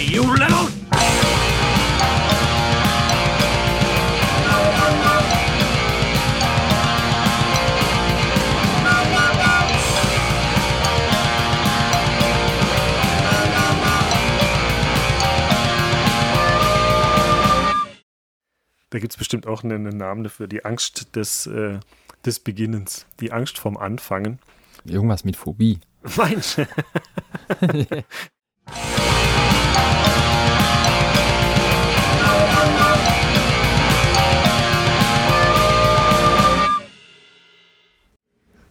you little... Da gibt es bestimmt auch einen, einen, Namen dafür. Die Angst des, äh, des Beginnens. Die Angst vom Anfangen. Irgendwas mit Phobie. Meinst du?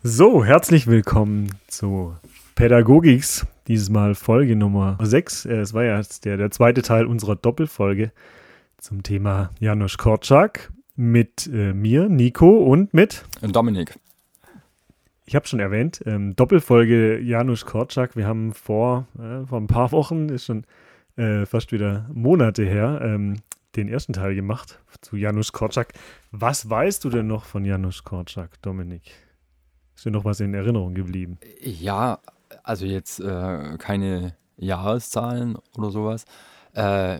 So, herzlich willkommen zu Pädagogiks. Dieses Mal Folge Nummer 6. Äh, es war ja jetzt der, der zweite Teil unserer Doppelfolge zum Thema Janusz Korczak mit äh, mir, Nico und mit Dominik. Ich habe schon erwähnt, ähm, Doppelfolge Janusz Korczak. Wir haben vor, äh, vor ein paar Wochen, ist schon äh, fast wieder Monate her, ähm, den ersten Teil gemacht zu Janusz Korczak. Was weißt du denn noch von Janusz Korczak, Dominik? Ist dir noch was in Erinnerung geblieben? Ja, also jetzt äh, keine Jahreszahlen oder sowas. Äh,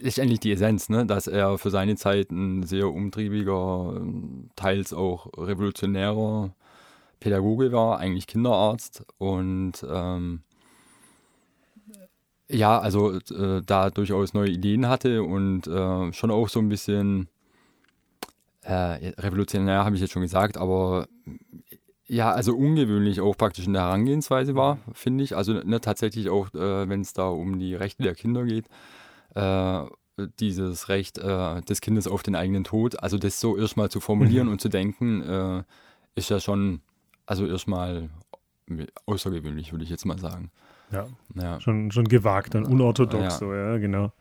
letztendlich die Essenz, ne? dass er für seine Zeit ein sehr umtriebiger, teils auch revolutionärer Pädagoge war, eigentlich Kinderarzt und ähm, ja, also äh, da durchaus neue Ideen hatte und äh, schon auch so ein bisschen äh, revolutionär, habe ich jetzt schon gesagt, aber ja, also ungewöhnlich auch praktisch in der Herangehensweise war, finde ich. Also ne, tatsächlich auch, äh, wenn es da um die Rechte der Kinder geht, äh, dieses Recht äh, des Kindes auf den eigenen Tod, also das so erstmal zu formulieren mhm. und zu denken, ist ja schon, also erstmal außergewöhnlich, würde ich jetzt mal sagen. Ja, ja. Schon, schon gewagt und unorthodox, ja. so, ja, genau.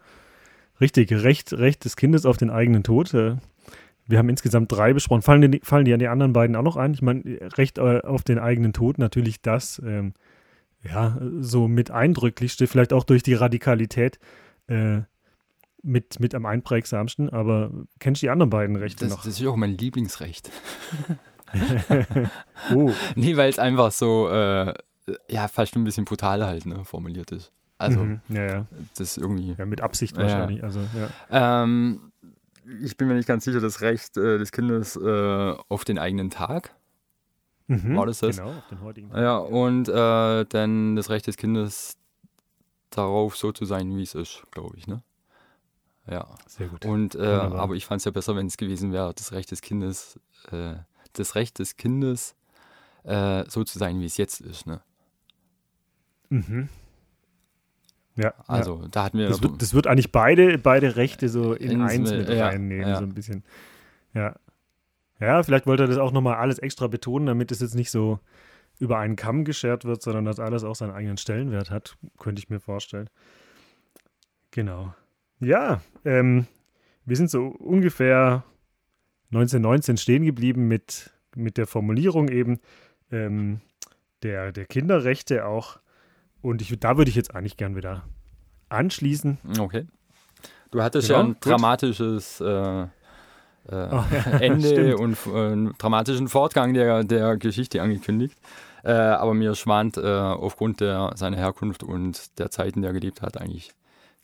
Richtig, Recht, Recht des Kindes auf den eigenen Tod. Äh, wir haben insgesamt drei besprochen. Fallen die, fallen die an die anderen beiden auch noch ein? Ich meine, Recht äh, auf den eigenen Tod, natürlich das, ähm, ja, so mit eindrücklichste, vielleicht auch durch die Radikalität äh, mit, mit am einprägsamsten. Aber kennst du die anderen beiden Rechte das, noch? Das ist auch mein Lieblingsrecht. oh. Nee, weil es einfach so, äh, ja, fast ein bisschen brutal halt ne, formuliert ist. Also, mhm, ja, ja. das irgendwie. Ja, mit Absicht wahrscheinlich. Also, ja. Ähm, ich bin mir nicht ganz sicher, das Recht äh, des Kindes äh, auf den eigenen Tag. Mhm, war das das? Genau, auf den heutigen Tag. Ja, und äh, dann das Recht des Kindes darauf so zu sein, wie es ist, glaube ich, ne? Ja. Sehr gut. Und, äh, aber ich fand es ja besser, wenn es gewesen wäre, das Recht des Kindes, äh, das Recht des Kindes, äh, so zu sein, wie es jetzt ist, ne? Mhm. Ja. Also ja. da hatten wir. Das wird, das wird, eigentlich beide, beide Rechte so in ins, eins mit ja, reinnehmen, ja. so ein bisschen. Ja. Ja, vielleicht wollte er das auch nochmal alles extra betonen, damit es jetzt nicht so über einen Kamm geschert wird, sondern dass alles auch seinen eigenen Stellenwert hat, könnte ich mir vorstellen. Genau. Ja, ähm, wir sind so ungefähr 1919 stehen geblieben mit, mit der Formulierung eben ähm, der, der Kinderrechte auch. Und ich, da würde ich jetzt eigentlich gern wieder anschließen. Okay. Du hattest genau, ja ein gut. dramatisches äh, äh, oh, ja, Ende stimmt. und äh, einen dramatischen Fortgang der, der Geschichte angekündigt. Äh, aber mir schwant äh, aufgrund der, seiner Herkunft und der Zeiten, die er gelebt hat, eigentlich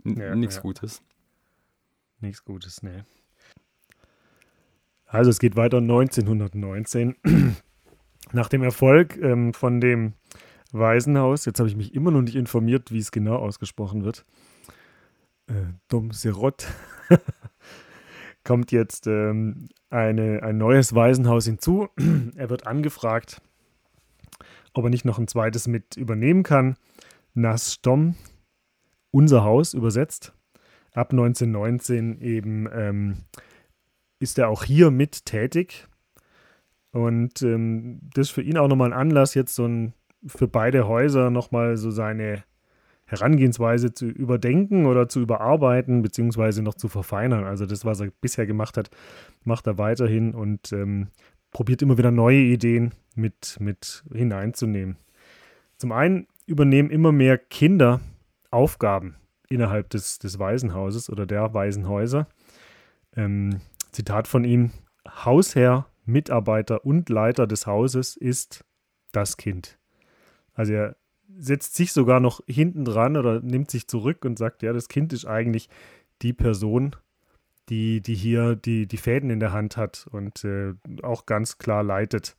ja, nichts ja. Gutes. Nichts Gutes, nee. Also es geht weiter 1919. Nach dem Erfolg ähm, von dem Waisenhaus, jetzt habe ich mich immer noch nicht informiert, wie es genau ausgesprochen wird. Äh, Dom Serot kommt jetzt ähm, eine, ein neues Waisenhaus hinzu. er wird angefragt, ob er nicht noch ein zweites mit übernehmen kann. Nas Stom, unser Haus übersetzt. Ab 1919 eben ähm, ist er auch hier mit tätig. Und ähm, das ist für ihn auch nochmal ein Anlass, jetzt so ein, für beide Häuser nochmal so seine Herangehensweise zu überdenken oder zu überarbeiten, beziehungsweise noch zu verfeinern. Also das, was er bisher gemacht hat, macht er weiterhin und ähm, probiert immer wieder neue Ideen mit, mit hineinzunehmen. Zum einen übernehmen immer mehr Kinder Aufgaben innerhalb des, des Waisenhauses oder der Waisenhäuser. Ähm, Zitat von ihm: Hausherr, Mitarbeiter und Leiter des Hauses ist das Kind. Also er setzt sich sogar noch hinten dran oder nimmt sich zurück und sagt, ja, das Kind ist eigentlich die Person, die, die hier die, die Fäden in der Hand hat und äh, auch ganz klar leitet.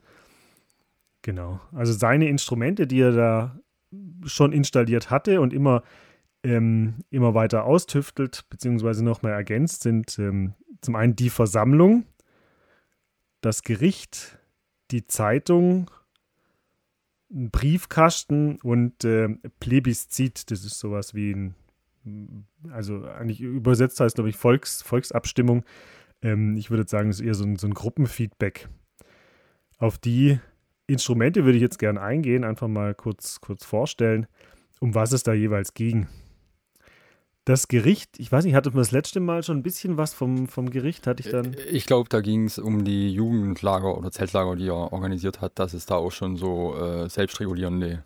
Genau. Also seine Instrumente, die er da schon installiert hatte und immer, ähm, immer weiter austüftelt, beziehungsweise nochmal ergänzt, sind ähm, zum einen die Versammlung, das Gericht, die Zeitung, ein Briefkasten und äh, Plebiszit. Das ist sowas wie ein, also eigentlich übersetzt heißt, glaube ich, Volks, Volksabstimmung. Ähm, ich würde sagen, das ist eher so ein, so ein Gruppenfeedback. Auf die Instrumente würde ich jetzt gerne eingehen, einfach mal kurz, kurz vorstellen, um was es da jeweils ging. Das Gericht, ich weiß nicht, hatte man das letzte Mal schon ein bisschen was vom, vom Gericht? Hatte ich dann. Äh, ich glaube, da ging es um die Jugendlager oder Zeltlager, die er organisiert hat, dass es da auch schon so äh, selbstregulierende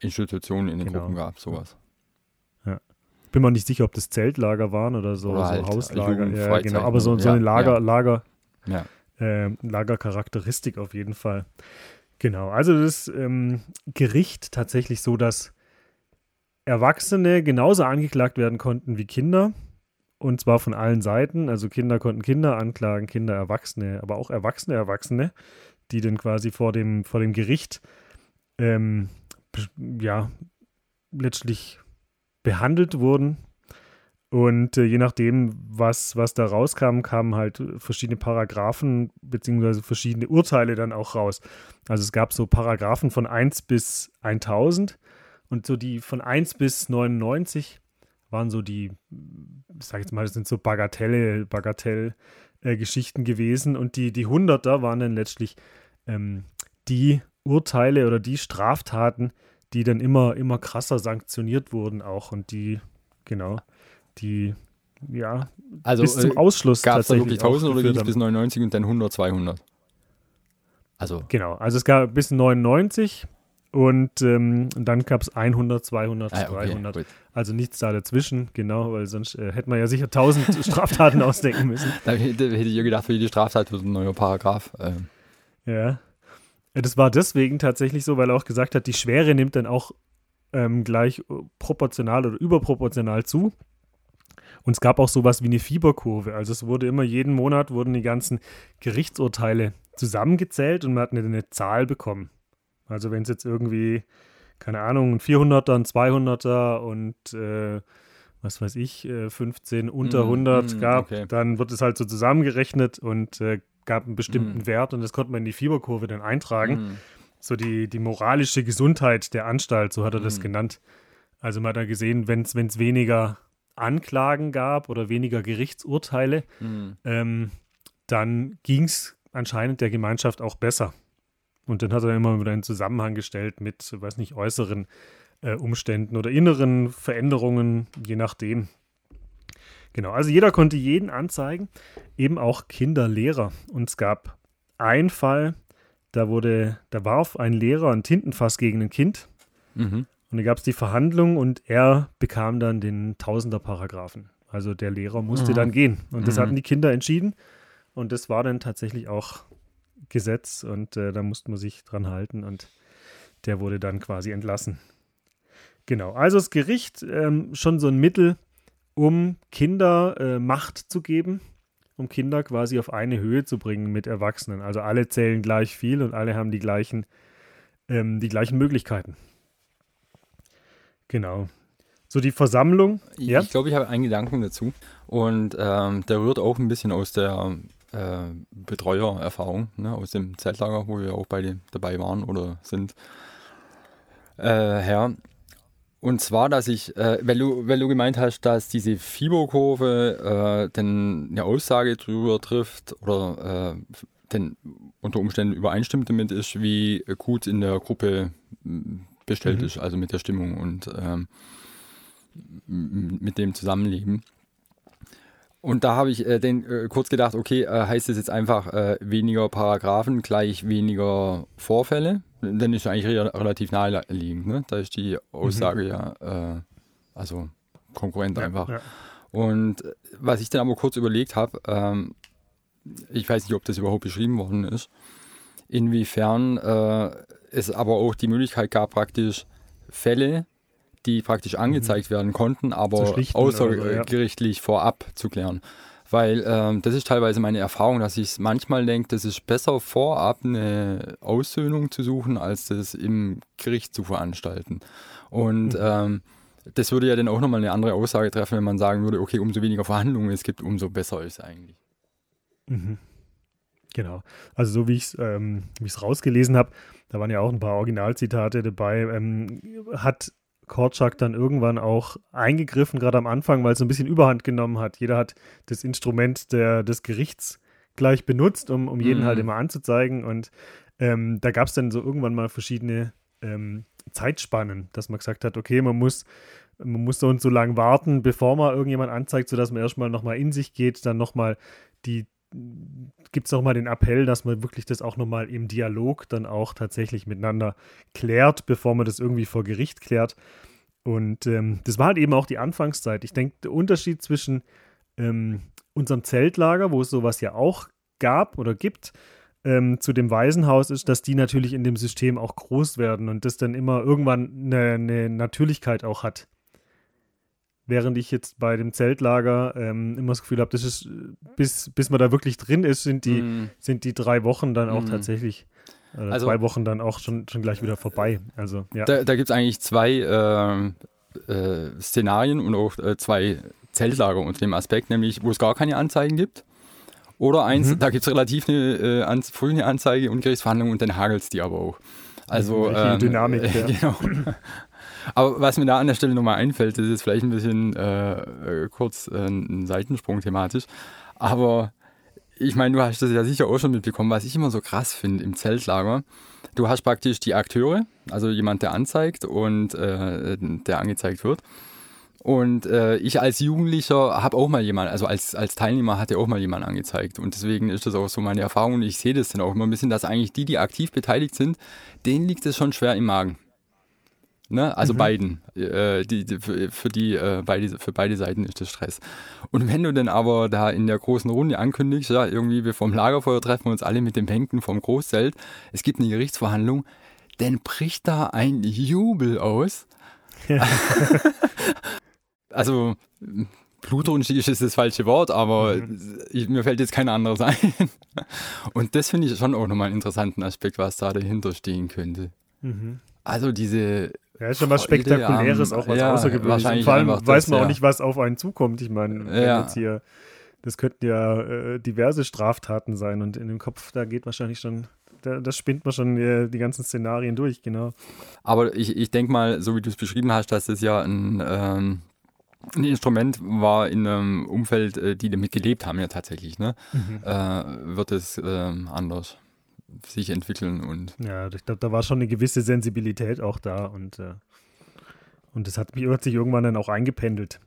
Institutionen in den genau. Gruppen gab, sowas. Ja. Bin mir nicht sicher, ob das Zeltlager waren oder so, oder so halt Hauslager. Ja, genau, aber so, so eine Lager, ja. Lager, ja. Äh, Lagercharakteristik auf jeden Fall. Genau, also das ähm, Gericht tatsächlich so, dass Erwachsene genauso angeklagt werden konnten wie Kinder. Und zwar von allen Seiten. Also Kinder konnten Kinder anklagen, Kinder Erwachsene, aber auch Erwachsene Erwachsene, die dann quasi vor dem, vor dem Gericht ähm, ja, letztlich behandelt wurden. Und äh, je nachdem, was, was da rauskam, kamen halt verschiedene Paragraphen beziehungsweise verschiedene Urteile dann auch raus. Also es gab so Paragraphen von 1 bis 1000 und so die von 1 bis 99 waren so die, ich sag jetzt mal, das sind so Bagatelle, Bagatell-Geschichten äh, gewesen. Und die, die Hunderter waren dann letztlich ähm, die Urteile oder die Straftaten, die dann immer, immer krasser sanktioniert wurden auch und die, genau, die, ja, also, bis zum äh, Ausschluss gab es da wirklich 1000 oder ging es bis 99 und dann 100, 200? Also. Genau, also es gab bis 99 und ähm, dann gab es 100, 200, ah, 300. Okay, also nichts da dazwischen, genau, weil sonst äh, hätte man ja sicher 1000 Straftaten ausdenken müssen. Da hätte, hätte ich gedacht, für jede Straftat wird ein neuer Paragraph. Ähm. Ja. Das war deswegen tatsächlich so, weil er auch gesagt hat, die Schwere nimmt dann auch ähm, gleich proportional oder überproportional zu. Und es gab auch sowas wie eine Fieberkurve. Also es wurde immer jeden Monat wurden die ganzen Gerichtsurteile zusammengezählt und man hat eine, eine Zahl bekommen. Also wenn es jetzt irgendwie, keine Ahnung, ein 400er, ein 200er und äh, was weiß ich, 15 äh, unter 100 mm, gab, okay. dann wird es halt so zusammengerechnet und äh, gab einen bestimmten mm. Wert und das konnte man in die Fieberkurve dann eintragen. Mm. So die, die moralische Gesundheit der Anstalt, so hat er das mm. genannt. Also man hat da gesehen, wenn es weniger Anklagen gab oder weniger Gerichtsurteile, ähm, dann ging es anscheinend der Gemeinschaft auch besser. Und dann hat er immer wieder einen Zusammenhang gestellt mit, weiß nicht, äußeren äh, Umständen oder inneren Veränderungen, je nachdem. Genau, also jeder konnte jeden anzeigen, eben auch Kinderlehrer. Und es gab einen Fall, da wurde, da warf ein Lehrer ein Tintenfass gegen ein Kind. Mhm. Und da gab es die Verhandlung und er bekam dann den Tausender-Paragraphen. Also der Lehrer musste mhm. dann gehen. Und das mhm. hatten die Kinder entschieden. Und das war dann tatsächlich auch Gesetz und äh, da musste man sich dran halten und der wurde dann quasi entlassen. Genau, also das Gericht ähm, schon so ein Mittel, um Kinder äh, Macht zu geben, um Kinder quasi auf eine Höhe zu bringen mit Erwachsenen. Also alle zählen gleich viel und alle haben die gleichen, ähm, die gleichen Möglichkeiten. Genau. So die Versammlung. Ich, ja? ich glaube, ich habe einen Gedanken dazu. Und ähm, der rührt auch ein bisschen aus der äh, Betreuererfahrung ne, aus dem Zeltlager, wo wir auch beide dabei waren oder sind, äh, her. Und zwar, dass ich, äh, weil, du, weil du gemeint hast, dass diese Fieberkurve äh, denn eine Aussage darüber trifft oder äh, denn unter Umständen übereinstimmt damit ist, wie gut in der Gruppe bestellt mhm. ist, also mit der Stimmung und ähm, mit dem Zusammenleben. Und da habe ich äh, den, äh, kurz gedacht, okay, äh, heißt das jetzt einfach äh, weniger Paragraphen gleich weniger Vorfälle? Dann ist eigentlich re relativ naheliegend. Ne? Da ist die Aussage mhm. ja, äh, also konkurrent ja, einfach. Ja. Und äh, was ich dann aber kurz überlegt habe, ähm, ich weiß nicht, ob das überhaupt beschrieben worden ist, inwiefern es aber auch die Möglichkeit gab, praktisch Fälle, die praktisch angezeigt werden konnten, aber außergerichtlich so, ja. vorab zu klären. Weil ähm, das ist teilweise meine Erfahrung, dass ich manchmal denke, das ist besser vorab eine Aussöhnung zu suchen, als das im Gericht zu veranstalten. Und mhm. ähm, das würde ja dann auch nochmal eine andere Aussage treffen, wenn man sagen würde, okay, umso weniger Verhandlungen es gibt, umso besser ist es eigentlich. Mhm. Genau. Also so wie ich es ähm, rausgelesen habe, da waren ja auch ein paar Originalzitate dabei, ähm, hat Korczak dann irgendwann auch eingegriffen, gerade am Anfang, weil es so ein bisschen Überhand genommen hat. Jeder hat das Instrument der, des Gerichts gleich benutzt, um, um jeden halt mhm. halt immer anzuzeigen. Und ähm, da gab es dann so irgendwann mal verschiedene ähm, Zeitspannen, dass man gesagt hat, okay, man muss, man muss so und so lang warten, bevor man irgendjemand anzeigt, sodass man erstmal nochmal in sich geht, dann nochmal die gibt es nochmal den Appell, dass man wirklich das auch nochmal im Dialog dann auch tatsächlich miteinander klärt, bevor man das irgendwie vor Gericht klärt. Und ähm, das war halt eben auch die Anfangszeit. Ich denke, der Unterschied zwischen ähm, unserem Zeltlager, wo es sowas ja auch gab oder gibt, ähm, zu dem Waisenhaus ist, dass die natürlich in dem System auch groß werden und das dann immer irgendwann eine, eine Natürlichkeit auch hat. Während ich jetzt bei dem Zeltlager ähm, immer das Gefühl habe, das ist, bis, bis man da wirklich drin ist, sind die, mm. sind die drei Wochen dann auch mm. tatsächlich, äh, also, zwei Wochen dann auch schon, schon gleich wieder vorbei. Also, ja. Da, da gibt es eigentlich zwei äh, äh, Szenarien und auch äh, zwei Zeltlager unter dem Aspekt, nämlich wo es gar keine Anzeigen gibt. Oder eins, mhm. da gibt es relativ eine äh, an, früh eine Anzeige und Gerichtsverhandlung und dann hagelt es die aber auch. Also ähm, Dynamik. Ja. Genau. Aber was mir da an der Stelle nochmal einfällt, das ist vielleicht ein bisschen äh, äh, kurz äh, ein Seitensprung thematisch. Aber ich meine, du hast das ja sicher auch schon mitbekommen, was ich immer so krass finde im Zeltlager. Du hast praktisch die Akteure, also jemand, der anzeigt und äh, der angezeigt wird. Und äh, ich als Jugendlicher habe auch mal jemanden, also als, als Teilnehmer hatte auch mal jemanden angezeigt. Und deswegen ist das auch so meine Erfahrung. Und ich sehe das dann auch immer ein bisschen, dass eigentlich die, die aktiv beteiligt sind, denen liegt es schon schwer im Magen. Ne? Also mhm. beiden. Äh, die, die, für, die, äh, beide, für beide Seiten ist das Stress. Und wenn du dann aber da in der großen Runde ankündigst, ja, irgendwie wir vom Lagerfeuer treffen uns alle mit dem Bänken vom Großzelt, es gibt eine Gerichtsverhandlung, dann bricht da ein Jubel aus. Ja. also blutrünstig ist das falsche Wort, aber mhm. ich, mir fällt jetzt kein anderes ein. Und das finde ich schon auch nochmal einen interessanten Aspekt, was da dahinter stehen könnte. Mhm. Also diese ja, ist schon was Spektakuläres, auch was ja, Außergewöhnliches. Vor allem weiß das, man auch nicht, was auf einen zukommt. Ich meine, ja. jetzt hier, das könnten ja äh, diverse Straftaten sein und in dem Kopf, da geht wahrscheinlich schon, da, das spinnt man schon äh, die ganzen Szenarien durch, genau. Aber ich, ich denke mal, so wie du es beschrieben hast, dass das ja ein, ähm, ein Instrument war in einem Umfeld, äh, die damit gelebt haben, ja tatsächlich, ne? Mhm. Äh, wird es ähm, anders sich entwickeln und. Ja, ich glaube, da war schon eine gewisse Sensibilität auch da und, äh, und das hat, mich, hat sich irgendwann dann auch eingependelt.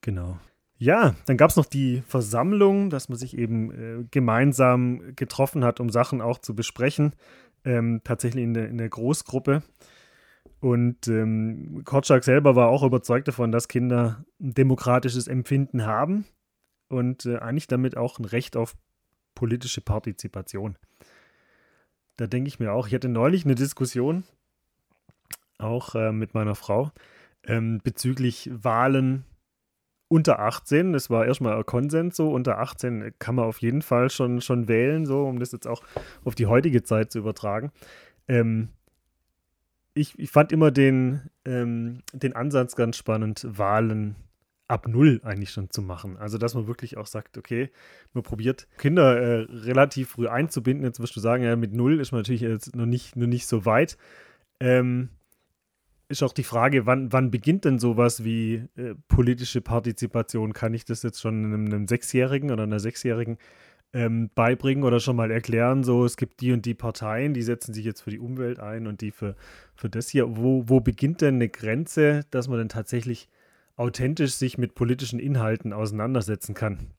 Genau. Ja, dann gab es noch die Versammlung, dass man sich eben äh, gemeinsam getroffen hat, um Sachen auch zu besprechen. Ähm, tatsächlich in der, in der Großgruppe. Und ähm, Korczak selber war auch überzeugt davon, dass Kinder ein demokratisches Empfinden haben und äh, eigentlich damit auch ein Recht auf politische Partizipation. Da denke ich mir auch, ich hatte neulich eine Diskussion, auch äh, mit meiner Frau, ähm, bezüglich Wahlen unter 18. Das war erstmal ein Konsens so. Unter 18 kann man auf jeden Fall schon, schon wählen, so, um das jetzt auch auf die heutige Zeit zu übertragen. Ähm, ich, ich, fand immer den, ähm, den Ansatz ganz spannend, Wahlen ab null eigentlich schon zu machen. Also, dass man wirklich auch sagt, okay, man probiert Kinder äh, relativ früh einzubinden. Jetzt wirst du sagen, ja, mit null ist man natürlich jetzt noch nicht, noch nicht so weit. Ähm, ist auch die Frage, wann, wann beginnt denn sowas wie äh, politische Partizipation? Kann ich das jetzt schon einem, einem Sechsjährigen oder einer Sechsjährigen ähm, beibringen oder schon mal erklären, so es gibt die und die Parteien, die setzen sich jetzt für die Umwelt ein und die für, für das hier. Wo, wo beginnt denn eine Grenze, dass man dann tatsächlich authentisch sich mit politischen Inhalten auseinandersetzen kann.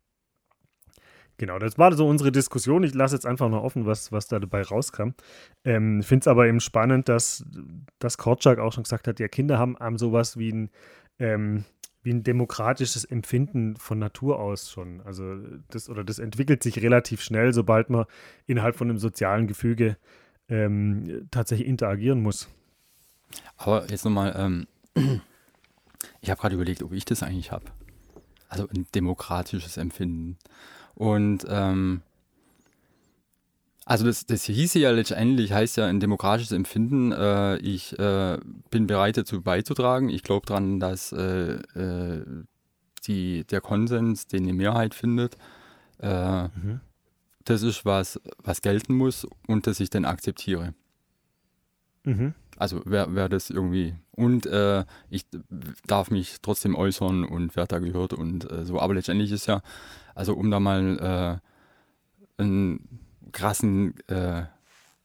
Genau, das war so unsere Diskussion. Ich lasse jetzt einfach noch offen, was, was da dabei rauskam. Ähm, Finde es aber eben spannend, dass, dass Korczak auch schon gesagt hat, ja, Kinder haben, haben sowas wie ein, ähm, wie ein demokratisches Empfinden von Natur aus schon. Also das oder das entwickelt sich relativ schnell, sobald man innerhalb von einem sozialen Gefüge ähm, tatsächlich interagieren muss. Aber jetzt nochmal, ähm, ich habe gerade überlegt, ob ich das eigentlich habe. Also ein demokratisches Empfinden. Und ähm, also das, das hieße ja letztendlich, heißt ja ein demokratisches Empfinden, äh, ich äh, bin bereit dazu beizutragen. Ich glaube daran, dass äh, äh, die, der Konsens, den die Mehrheit findet, äh, mhm. das ist was, was gelten muss und das ich dann akzeptiere. Mhm. Also wer, wer das irgendwie und äh, ich darf mich trotzdem äußern und werde da gehört und äh, so. Aber letztendlich ist ja, also um da mal äh, einen krassen äh,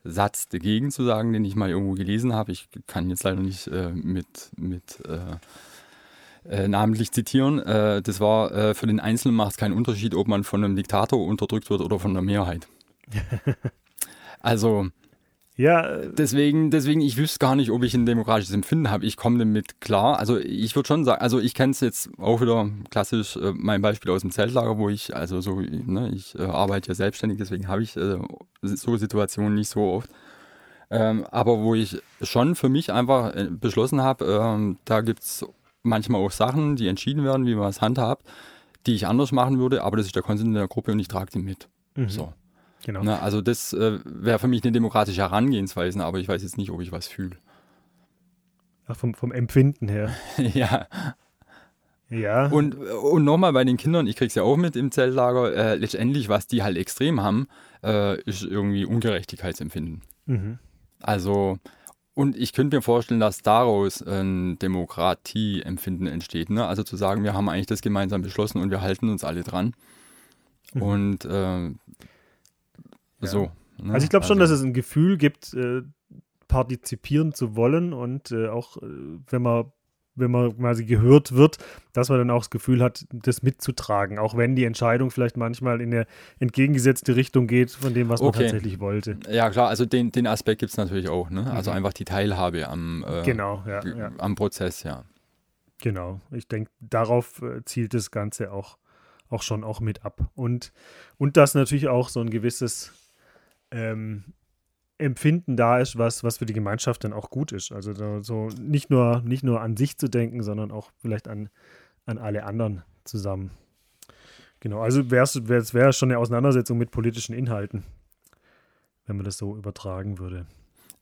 Satz dagegen zu sagen, den ich mal irgendwo gelesen habe. Ich kann jetzt leider nicht äh, mit, mit äh, namentlich zitieren. das war, für den Einzelnen macht es keinen Unterschied, ob man von einem Diktator unterdrückt wird oder von der Mehrheit. also ja. Deswegen, deswegen, ich wüsste gar nicht, ob ich ein demokratisches Empfinden habe. Ich komme damit klar. Also ich würde schon sagen, also ich kenne es jetzt auch wieder klassisch, äh, mein Beispiel aus dem Zeltlager, wo ich, also so, ne, ich äh, arbeite ja selbstständig, deswegen habe ich äh, so Situationen nicht so oft. Ähm, aber wo ich schon für mich einfach äh, beschlossen habe, ähm, da gibt es manchmal auch Sachen, die entschieden werden, wie man es handhabt, die ich anders machen würde, aber das ist der Konsens in der Gruppe und ich trage die mit. Mhm. So. Genau. Na, also das äh, wäre für mich eine demokratische Herangehensweise, aber ich weiß jetzt nicht, ob ich was fühle. Ach, vom, vom Empfinden her. ja. Ja. Und, und nochmal bei den Kindern, ich krieg's ja auch mit im Zeltlager, äh, letztendlich, was die halt extrem haben, äh, ist irgendwie Ungerechtigkeitsempfinden. Mhm. Also, und ich könnte mir vorstellen, dass daraus ein Demokratieempfinden entsteht. Ne? Also zu sagen, wir haben eigentlich das gemeinsam beschlossen und wir halten uns alle dran. Mhm. Und äh, so. Ne? Also ich glaube schon, also, dass es ein Gefühl gibt, äh, partizipieren zu wollen und äh, auch äh, wenn man wenn man quasi gehört wird, dass man dann auch das Gefühl hat, das mitzutragen, auch wenn die Entscheidung vielleicht manchmal in eine entgegengesetzte Richtung geht von dem, was okay. man tatsächlich wollte. Ja, klar, also den, den Aspekt gibt es natürlich auch, ne? Also mhm. einfach die Teilhabe am, äh, genau, ja, ja. am Prozess, ja. Genau, ich denke, darauf äh, zielt das Ganze auch, auch schon auch mit ab. Und, und dass natürlich auch so ein gewisses ähm, Empfinden da ist, was, was für die Gemeinschaft dann auch gut ist. Also so, nicht, nur, nicht nur an sich zu denken, sondern auch vielleicht an, an alle anderen zusammen. Genau, also wäre es wär schon eine Auseinandersetzung mit politischen Inhalten, wenn man das so übertragen würde.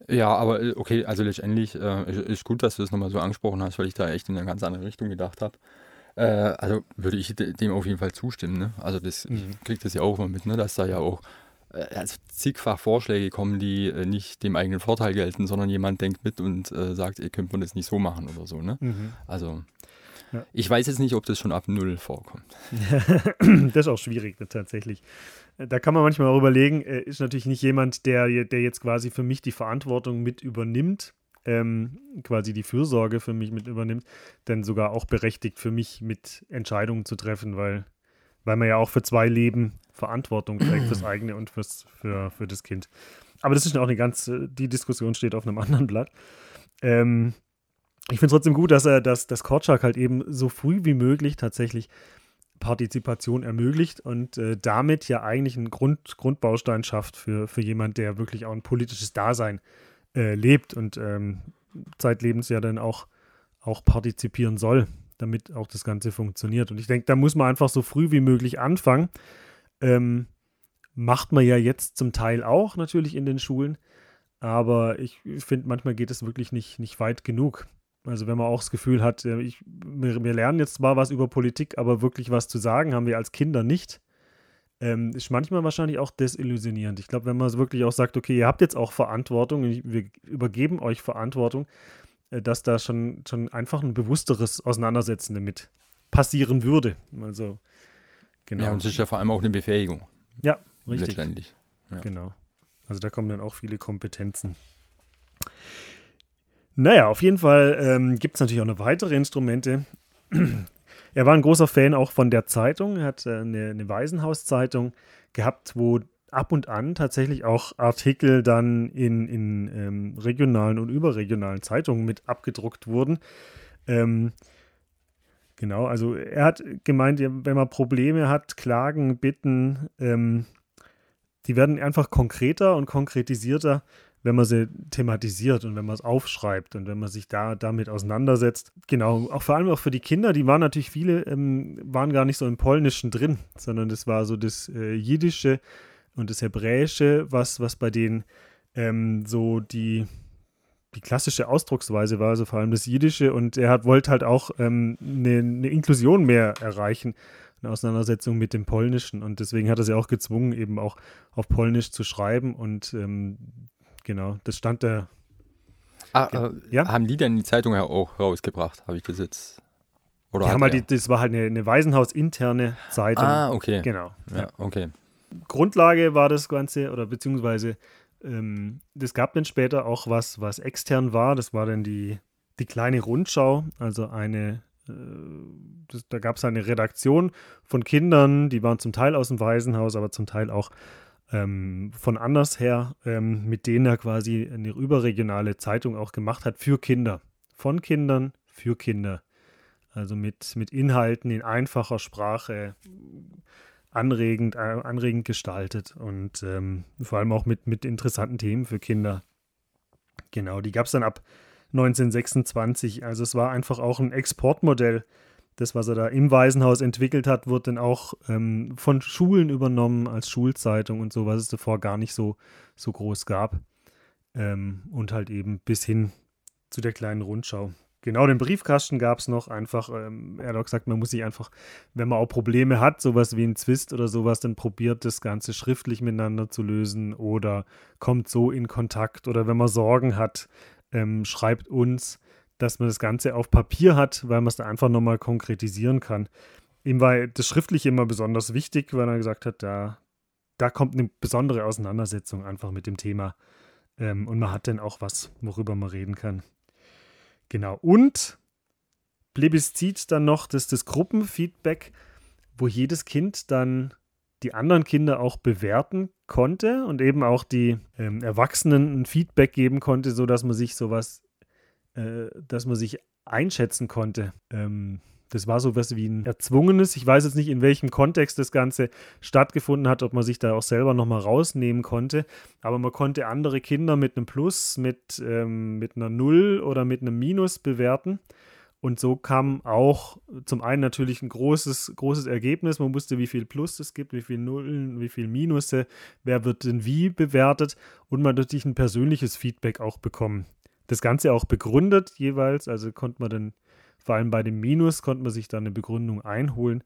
Ja, aber äh, okay, also letztendlich äh, ist gut, dass du das nochmal so angesprochen hast, weil ich da echt in eine ganz andere Richtung gedacht habe. Äh, also würde ich dem auf jeden Fall zustimmen. Ne? Also das, mhm. ich kriege das ja auch immer mit, ne? dass da ja auch also zigfach Vorschläge kommen, die äh, nicht dem eigenen Vorteil gelten, sondern jemand denkt mit und äh, sagt, ihr könnt man das nicht so machen oder so. Ne? Mhm. Also ja. ich weiß jetzt nicht, ob das schon ab null vorkommt. das ist auch schwierig ne, tatsächlich. Äh, da kann man manchmal auch überlegen, äh, ist natürlich nicht jemand, der, der jetzt quasi für mich die Verantwortung mit übernimmt, ähm, quasi die Fürsorge für mich mit übernimmt, denn sogar auch berechtigt für mich mit Entscheidungen zu treffen, weil weil man ja auch für zwei Leben Verantwortung trägt, fürs eigene und fürs, für, für das Kind. Aber das ist auch eine ganz, die Diskussion steht auf einem anderen Blatt. Ähm, ich finde es trotzdem gut, dass er, dass das Korczak halt eben so früh wie möglich tatsächlich Partizipation ermöglicht und äh, damit ja eigentlich einen Grund, Grundbaustein schafft für, für jemand, der wirklich auch ein politisches Dasein äh, lebt und ähm, zeitlebens ja dann auch, auch partizipieren soll damit auch das Ganze funktioniert. Und ich denke, da muss man einfach so früh wie möglich anfangen. Ähm, macht man ja jetzt zum Teil auch natürlich in den Schulen, aber ich finde, manchmal geht es wirklich nicht, nicht weit genug. Also wenn man auch das Gefühl hat, äh, ich, wir, wir, lernen jetzt zwar was über Politik, aber wirklich was zu sagen haben wir als Kinder nicht, ähm, ist manchmal wahrscheinlich auch desillusionierend. Ich glaube, wenn man wirklich auch sagt, okay, ihr habt jetzt auch Verantwortung, wir übergeben euch Verantwortung, äh, dass da schon, schon einfach ein bewussteres Auseinandersetzen damit passieren würde. Also, genau. Ja, und es ist ja vor allem auch eine Befähigung. Ja, richtig. Letztendlich. Ja. Genau. Also da kommen dann auch viele Kompetenzen. Naja, auf jeden Fall ähm, gibt es natürlich auch noch weitere Instrumente. er war ein großer Fan auch von der Zeitung. Er hat äh, eine, eine Waisenhauszeitung gehabt, wo ab und an tatsächlich auch Artikel dann in, in ähm, regionalen und überregionalen Zeitungen mit abgedruckt wurden. Ähm, genau, also er hat gemeint, wenn man Probleme hat, Klagen, Bitten, ähm, die werden einfach konkreter und konkretisierter, wenn man sie thematisiert und wenn man es aufschreibt und wenn man sich da damit auseinandersetzt. Genau, auch vor allem auch für die Kinder, die waren natürlich viele, ähm, waren gar nicht so im Polnischen drin, sondern das war so das äh, Jiddische und das Hebräische, was, was bei denen ähm, so die, die klassische Ausdrucksweise war, also vor allem das Jiddische und er hat, wollte halt auch ähm, eine, eine Inklusion mehr erreichen eine Auseinandersetzung mit dem Polnischen und deswegen hat er sie auch gezwungen, eben auch auf Polnisch zu schreiben und ähm, genau, das stand da. Ah, äh, ja? Haben die denn die Zeitung ja auch rausgebracht? Habe ich das jetzt? Oder die haben halt die, das war halt eine, eine Waisenhaus-interne Zeitung. Ah, okay. Genau. Ja, okay. Grundlage war das Ganze, oder beziehungsweise ähm, das gab dann später auch was, was extern war. Das war dann die, die kleine Rundschau, also eine äh, das, da gab es eine Redaktion von Kindern, die waren zum Teil aus dem Waisenhaus, aber zum Teil auch ähm, von anders her, ähm, mit denen er quasi eine überregionale Zeitung auch gemacht hat für Kinder. Von Kindern für Kinder. Also mit, mit Inhalten in einfacher Sprache, anregend, äh, anregend gestaltet und ähm, vor allem auch mit, mit interessanten Themen für Kinder. Genau, die gab es dann ab 1926. Also es war einfach auch ein Exportmodell. Das, was er da im Waisenhaus entwickelt hat, wird dann auch ähm, von Schulen übernommen als Schulzeitung und so, was es davor gar nicht so, so groß gab. Ähm, und halt eben bis hin zu der kleinen Rundschau. Genau, den Briefkasten gab es noch einfach. Ähm, er auch gesagt, man muss sich einfach, wenn man auch Probleme hat, sowas wie ein Zwist oder sowas, dann probiert das Ganze schriftlich miteinander zu lösen oder kommt so in Kontakt oder wenn man Sorgen hat, ähm, schreibt uns, dass man das Ganze auf Papier hat, weil man es da einfach nochmal konkretisieren kann. Ihm war das Schriftliche immer besonders wichtig, weil er gesagt hat, da, da kommt eine besondere Auseinandersetzung einfach mit dem Thema. Ähm, und man hat dann auch was, worüber man reden kann. Genau. Und Plebiszit dann noch das, das Gruppenfeedback, wo jedes Kind dann die anderen Kinder auch bewerten konnte und eben auch die ähm, Erwachsenen ein Feedback geben konnte, sodass man sich sowas, äh, dass man sich einschätzen konnte. Ähm, das war sowas wie ein erzwungenes. Ich weiß jetzt nicht, in welchem Kontext das Ganze stattgefunden hat, ob man sich da auch selber nochmal rausnehmen konnte. Aber man konnte andere Kinder mit einem Plus, mit, ähm, mit einer Null oder mit einem Minus bewerten. Und so kam auch zum einen natürlich ein großes, großes Ergebnis. Man wusste, wie viel Plus es gibt, wie viel Nullen, wie viel Minusse, wer wird denn wie bewertet und man natürlich ein persönliches Feedback auch bekommen. Das Ganze auch begründet jeweils, also konnte man dann, vor allem bei dem Minus, konnte man sich da eine Begründung einholen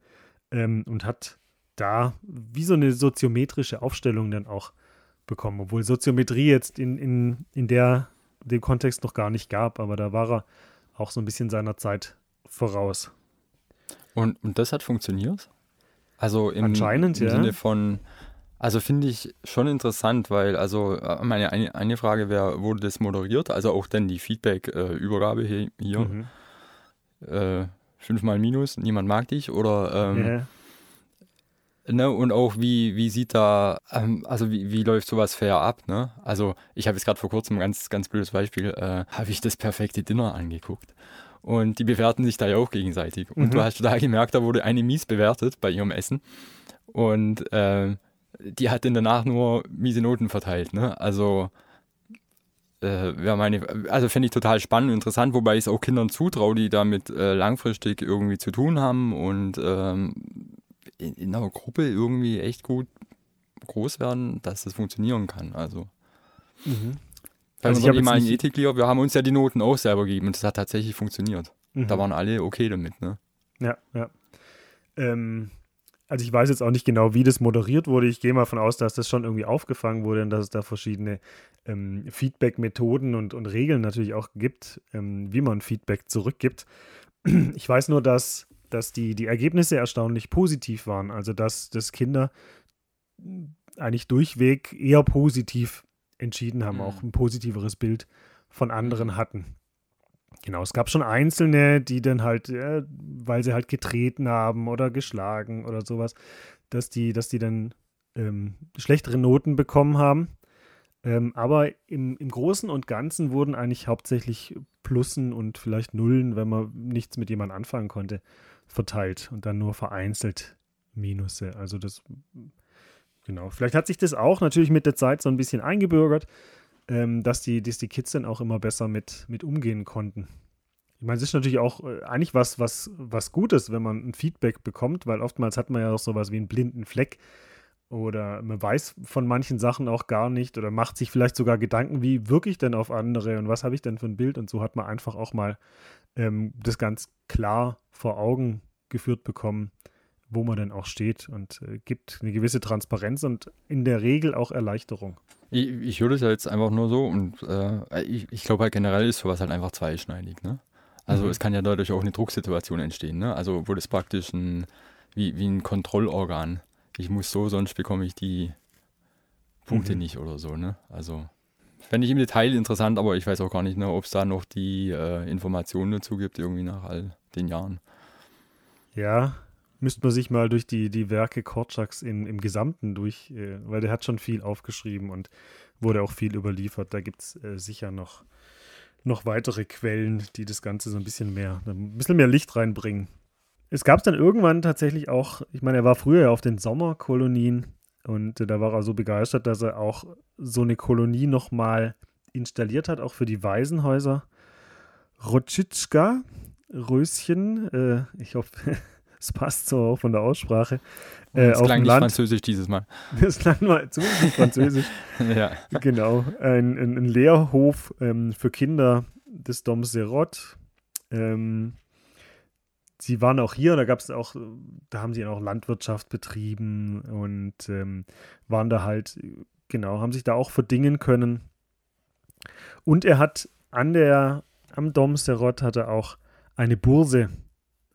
ähm, und hat da wie so eine soziometrische Aufstellung dann auch bekommen, obwohl Soziometrie jetzt in, in, in der, dem Kontext noch gar nicht gab, aber da war er auch so ein bisschen seiner Zeit voraus. Und, und das hat funktioniert? Also im, Anscheinend, im ja. Sinne von, also finde ich schon interessant, weil also äh, meine eine, eine Frage wäre, wurde das moderiert? Also auch dann die Feedback-Übergabe äh, hier. Mhm. Äh, fünfmal Minus, niemand mag dich oder ähm, yeah. Ne, und auch wie, wie sieht da, ähm, also wie, wie läuft sowas fair ab, ne? Also ich habe jetzt gerade vor kurzem ein ganz, ganz blödes Beispiel, äh, habe ich das perfekte Dinner angeguckt. Und die bewerten sich da ja auch gegenseitig. Und mhm. du hast da gemerkt, da wurde eine mies bewertet bei ihrem Essen. Und äh, die hat dann danach nur miese Noten verteilt, ne? Also äh, meine, also finde ich total spannend und interessant, wobei ich es auch Kindern zutraue, die damit äh, langfristig irgendwie zu tun haben und ähm, in, in einer Gruppe irgendwie echt gut groß werden, dass das funktionieren kann. Also. Mhm. Also unserem ehemaligen Ethiklehrer, wir haben uns ja die Noten auch selber gegeben und das hat tatsächlich funktioniert. Mhm. Da waren alle okay damit, ne? Ja, ja. Ähm, also ich weiß jetzt auch nicht genau, wie das moderiert wurde. Ich gehe mal davon aus, dass das schon irgendwie aufgefangen wurde und dass es da verschiedene ähm, Feedback-Methoden und, und Regeln natürlich auch gibt, ähm, wie man Feedback zurückgibt. Ich weiß nur, dass dass die, die Ergebnisse erstaunlich positiv waren. Also, dass, dass Kinder eigentlich durchweg eher positiv entschieden haben, mhm. auch ein positiveres Bild von anderen hatten. Genau, es gab schon Einzelne, die dann halt, äh, weil sie halt getreten haben oder geschlagen oder sowas, dass die, dass die dann ähm, schlechtere Noten bekommen haben. Ähm, aber im, im Großen und Ganzen wurden eigentlich hauptsächlich Plussen und vielleicht Nullen, wenn man nichts mit jemandem anfangen konnte, verteilt und dann nur vereinzelt Minusse. Also das, genau. Vielleicht hat sich das auch natürlich mit der Zeit so ein bisschen eingebürgert. Ähm, dass, die, dass die Kids dann auch immer besser mit, mit umgehen konnten. Ich meine, es ist natürlich auch äh, eigentlich was, was, was Gutes, wenn man ein Feedback bekommt, weil oftmals hat man ja auch sowas wie einen blinden Fleck oder man weiß von manchen Sachen auch gar nicht oder macht sich vielleicht sogar Gedanken, wie wirke ich denn auf andere und was habe ich denn für ein Bild und so hat man einfach auch mal ähm, das ganz klar vor Augen geführt bekommen, wo man denn auch steht und äh, gibt eine gewisse Transparenz und in der Regel auch Erleichterung. Ich, ich höre das ja jetzt einfach nur so und äh, ich, ich glaube halt generell ist sowas halt einfach zweischneidig. Ne? Also mhm. es kann ja dadurch auch eine Drucksituation entstehen, ne? also wo das praktisch ein, wie, wie ein Kontrollorgan ich muss so, sonst bekomme ich die Punkte mhm. nicht oder so. Ne? Also fände ich im Detail interessant, aber ich weiß auch gar nicht, ne, ob es da noch die äh, Informationen dazu gibt, irgendwie nach all den Jahren. Ja, müsste man sich mal durch die, die Werke Korczaks in, im Gesamten durch, äh, weil der hat schon viel aufgeschrieben und wurde auch viel überliefert. Da gibt es äh, sicher noch, noch weitere Quellen, die das Ganze so ein bisschen mehr, ein bisschen mehr Licht reinbringen es gab es dann irgendwann tatsächlich auch, ich meine, er war früher ja auf den Sommerkolonien und äh, da war er so begeistert, dass er auch so eine Kolonie nochmal installiert hat, auch für die Waisenhäuser. Rotschitschka, Röschen, äh, ich hoffe, es passt so auch von der Aussprache. Äh, das klang nicht Land. französisch dieses Mal. Das klang mal zumindest französisch. ja. Genau. Ein, ein, ein Lehrhof ähm, für Kinder des Dom Serot. Ähm, sie waren auch hier, da gab es auch, da haben sie auch Landwirtschaft betrieben und ähm, waren da halt, genau, haben sich da auch verdingen können. Und er hat an der, am Dom Serot hat er auch eine Burse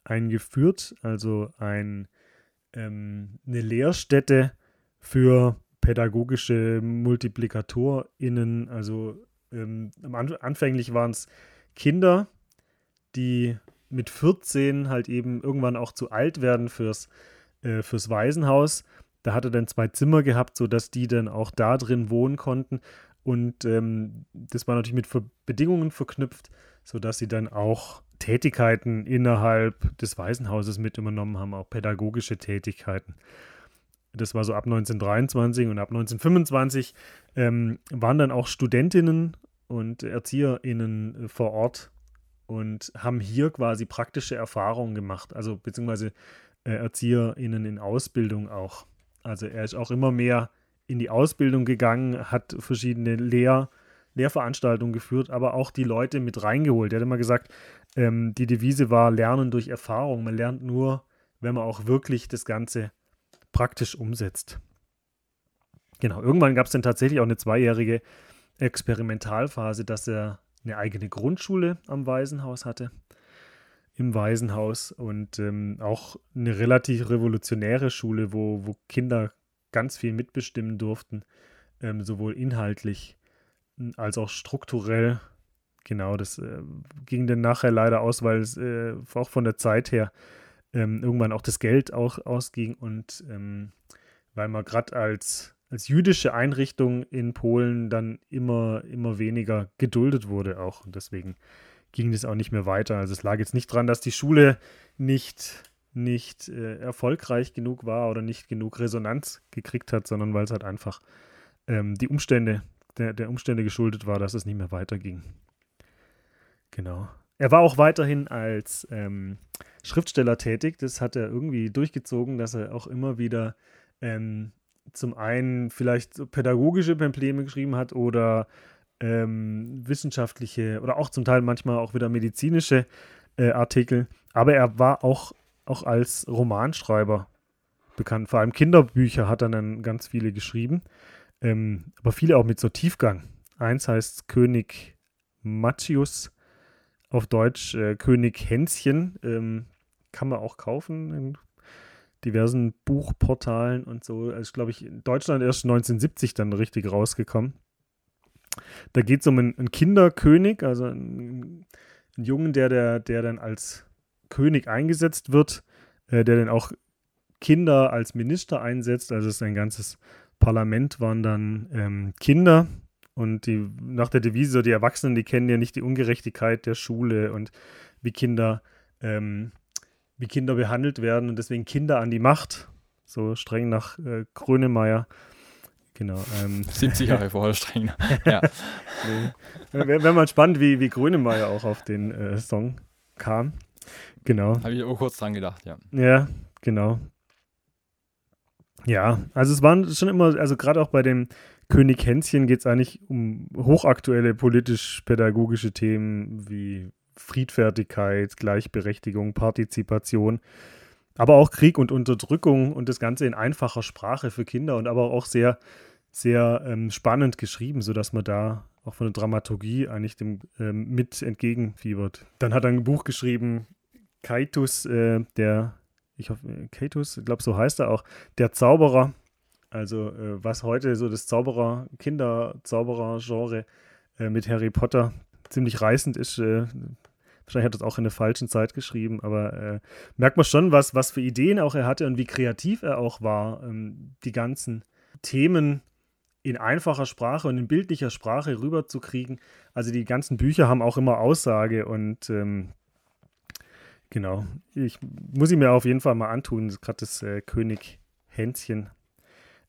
eingeführt, also ein, ähm, eine Lehrstätte für pädagogische MultiplikatorInnen. Also ähm, anfänglich waren es Kinder, die mit 14 halt eben irgendwann auch zu alt werden fürs, äh, fürs Waisenhaus. Da hat er dann zwei Zimmer gehabt, sodass die dann auch da drin wohnen konnten. Und ähm, das war natürlich mit Bedingungen verknüpft, sodass sie dann auch Tätigkeiten innerhalb des Waisenhauses mit übernommen haben, auch pädagogische Tätigkeiten. Das war so ab 1923 und ab 1925 ähm, waren dann auch Studentinnen und ErzieherInnen vor Ort und haben hier quasi praktische Erfahrungen gemacht, also beziehungsweise äh, ErzieherInnen in Ausbildung auch. Also er ist auch immer mehr in die Ausbildung gegangen, hat verschiedene Lehr Lehrveranstaltungen geführt, aber auch die Leute mit reingeholt. Er hat immer gesagt, ähm, die Devise war Lernen durch Erfahrung. Man lernt nur, wenn man auch wirklich das Ganze praktisch umsetzt. Genau, irgendwann gab es dann tatsächlich auch eine zweijährige Experimentalphase, dass er eine eigene Grundschule am Waisenhaus hatte, im Waisenhaus und ähm, auch eine relativ revolutionäre Schule, wo, wo Kinder ganz viel mitbestimmen durften, ähm, sowohl inhaltlich hm, als auch strukturell. Genau, das äh, ging dann nachher leider aus, weil es äh, auch von der Zeit her ähm, irgendwann auch das Geld auch ausging und ähm, weil man gerade als als jüdische Einrichtung in Polen dann immer, immer weniger geduldet wurde auch. Und deswegen ging das auch nicht mehr weiter. Also es lag jetzt nicht dran, dass die Schule nicht, nicht äh, erfolgreich genug war oder nicht genug Resonanz gekriegt hat, sondern weil es halt einfach ähm, die Umstände, der, der Umstände geschuldet war, dass es nicht mehr weiterging. Genau. Er war auch weiterhin als ähm, Schriftsteller tätig. Das hat er irgendwie durchgezogen, dass er auch immer wieder ähm, zum einen vielleicht pädagogische Probleme geschrieben hat oder ähm, wissenschaftliche oder auch zum Teil manchmal auch wieder medizinische äh, Artikel. Aber er war auch, auch als Romanschreiber bekannt. Vor allem Kinderbücher hat er dann ganz viele geschrieben, ähm, aber viele auch mit so Tiefgang. Eins heißt König Matthius, auf Deutsch äh, König Hänschen. Ähm, kann man auch kaufen in diversen Buchportalen und so. Also, glaube ich, in Deutschland erst 1970 dann richtig rausgekommen. Da geht es um einen, einen, Kinderkönig, also einen, einen, Jungen, der, der, der dann als König eingesetzt wird, äh, der dann auch Kinder als Minister einsetzt. Also sein ganzes Parlament waren dann ähm, Kinder. Und die, nach der Devise, die Erwachsenen, die kennen ja nicht die Ungerechtigkeit der Schule und wie Kinder ähm, wie Kinder behandelt werden und deswegen Kinder an die Macht, so streng nach äh, Grönemeyer. Genau. Ähm. 70 Jahre vorher streng. ja. nee. Wäre wär mal spannend, wie, wie Grönemeyer auch auf den äh, Song kam. Genau. Habe ich auch kurz dran gedacht, ja. Ja, genau. Ja, also es waren schon immer, also gerade auch bei dem König Hänschen geht es eigentlich um hochaktuelle politisch-pädagogische Themen wie Friedfertigkeit, Gleichberechtigung, Partizipation, aber auch Krieg und Unterdrückung und das Ganze in einfacher Sprache für Kinder und aber auch sehr, sehr ähm, spannend geschrieben, sodass man da auch von der Dramaturgie eigentlich dem ähm, mit entgegenfiebert. Dann hat er ein Buch geschrieben, Kaitus, äh, der, ich hoffe, Kaitus, ich glaube, so heißt er auch, der Zauberer. Also, äh, was heute so das Zauberer, Kinder-Zauberer-Genre äh, mit Harry Potter ziemlich reißend ist. Äh, wahrscheinlich hat er das auch in der falschen Zeit geschrieben, aber äh, merkt man schon, was, was für Ideen auch er hatte und wie kreativ er auch war, ähm, die ganzen Themen in einfacher Sprache und in bildlicher Sprache rüberzukriegen. Also die ganzen Bücher haben auch immer Aussage und ähm, genau, ich muss ihn mir auf jeden Fall mal antun. Gerade das äh, König Hänschen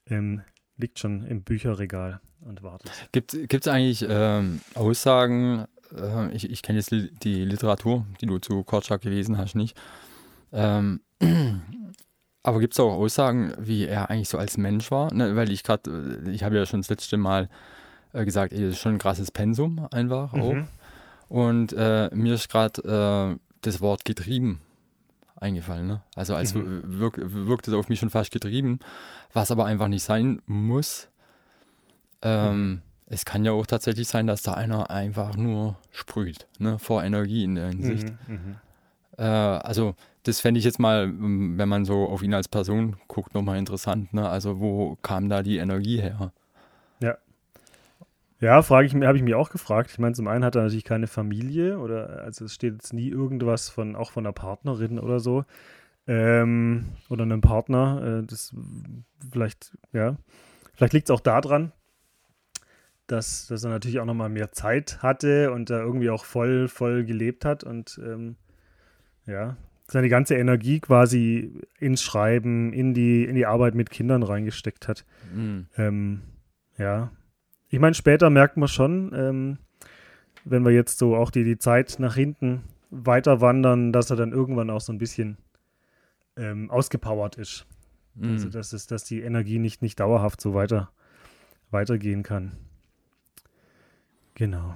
ähm, liegt schon im Bücherregal und wartet. Gibt es eigentlich ähm, Aussagen, äh, ich, ich kenne jetzt die Literatur, die du zu Korczak gelesen hast, nicht. Ähm, aber gibt es auch Aussagen, wie er eigentlich so als Mensch war? Ne, weil ich gerade, äh, ich habe ja schon das letzte Mal äh, gesagt, ey, das ist schon ein krasses Pensum einfach mhm. auch. Und äh, mir ist gerade äh, das Wort getrieben eingefallen. Ne? Also als mhm. wirkt, wirkt es auf mich schon fast getrieben, was aber einfach nicht sein muss. Ähm, mhm. Es kann ja auch tatsächlich sein, dass da einer einfach nur sprüht, ne? vor Energie in der Hinsicht. Mhm, mhm. äh, also das fände ich jetzt mal, wenn man so auf ihn als Person guckt, nochmal interessant. Ne? Also wo kam da die Energie her? Ja. Frage ich habe ich mich auch gefragt. Ich meine, zum einen hat er natürlich keine Familie oder also es steht jetzt nie irgendwas von auch von einer Partnerin oder so ähm, oder einem Partner. Äh, das vielleicht ja, vielleicht liegt es auch daran, dass, dass er natürlich auch nochmal mehr Zeit hatte und da irgendwie auch voll, voll gelebt hat und ähm, ja, seine ganze Energie quasi ins Schreiben, in die, in die Arbeit mit Kindern reingesteckt hat. Mhm. Ähm, ja. Ich meine, später merkt man schon, ähm, wenn wir jetzt so auch die, die Zeit nach hinten weiter wandern, dass er dann irgendwann auch so ein bisschen ähm, ausgepowert ist. Mhm. Also, dass, es, dass die Energie nicht, nicht dauerhaft so weiter, weitergehen kann. Genau.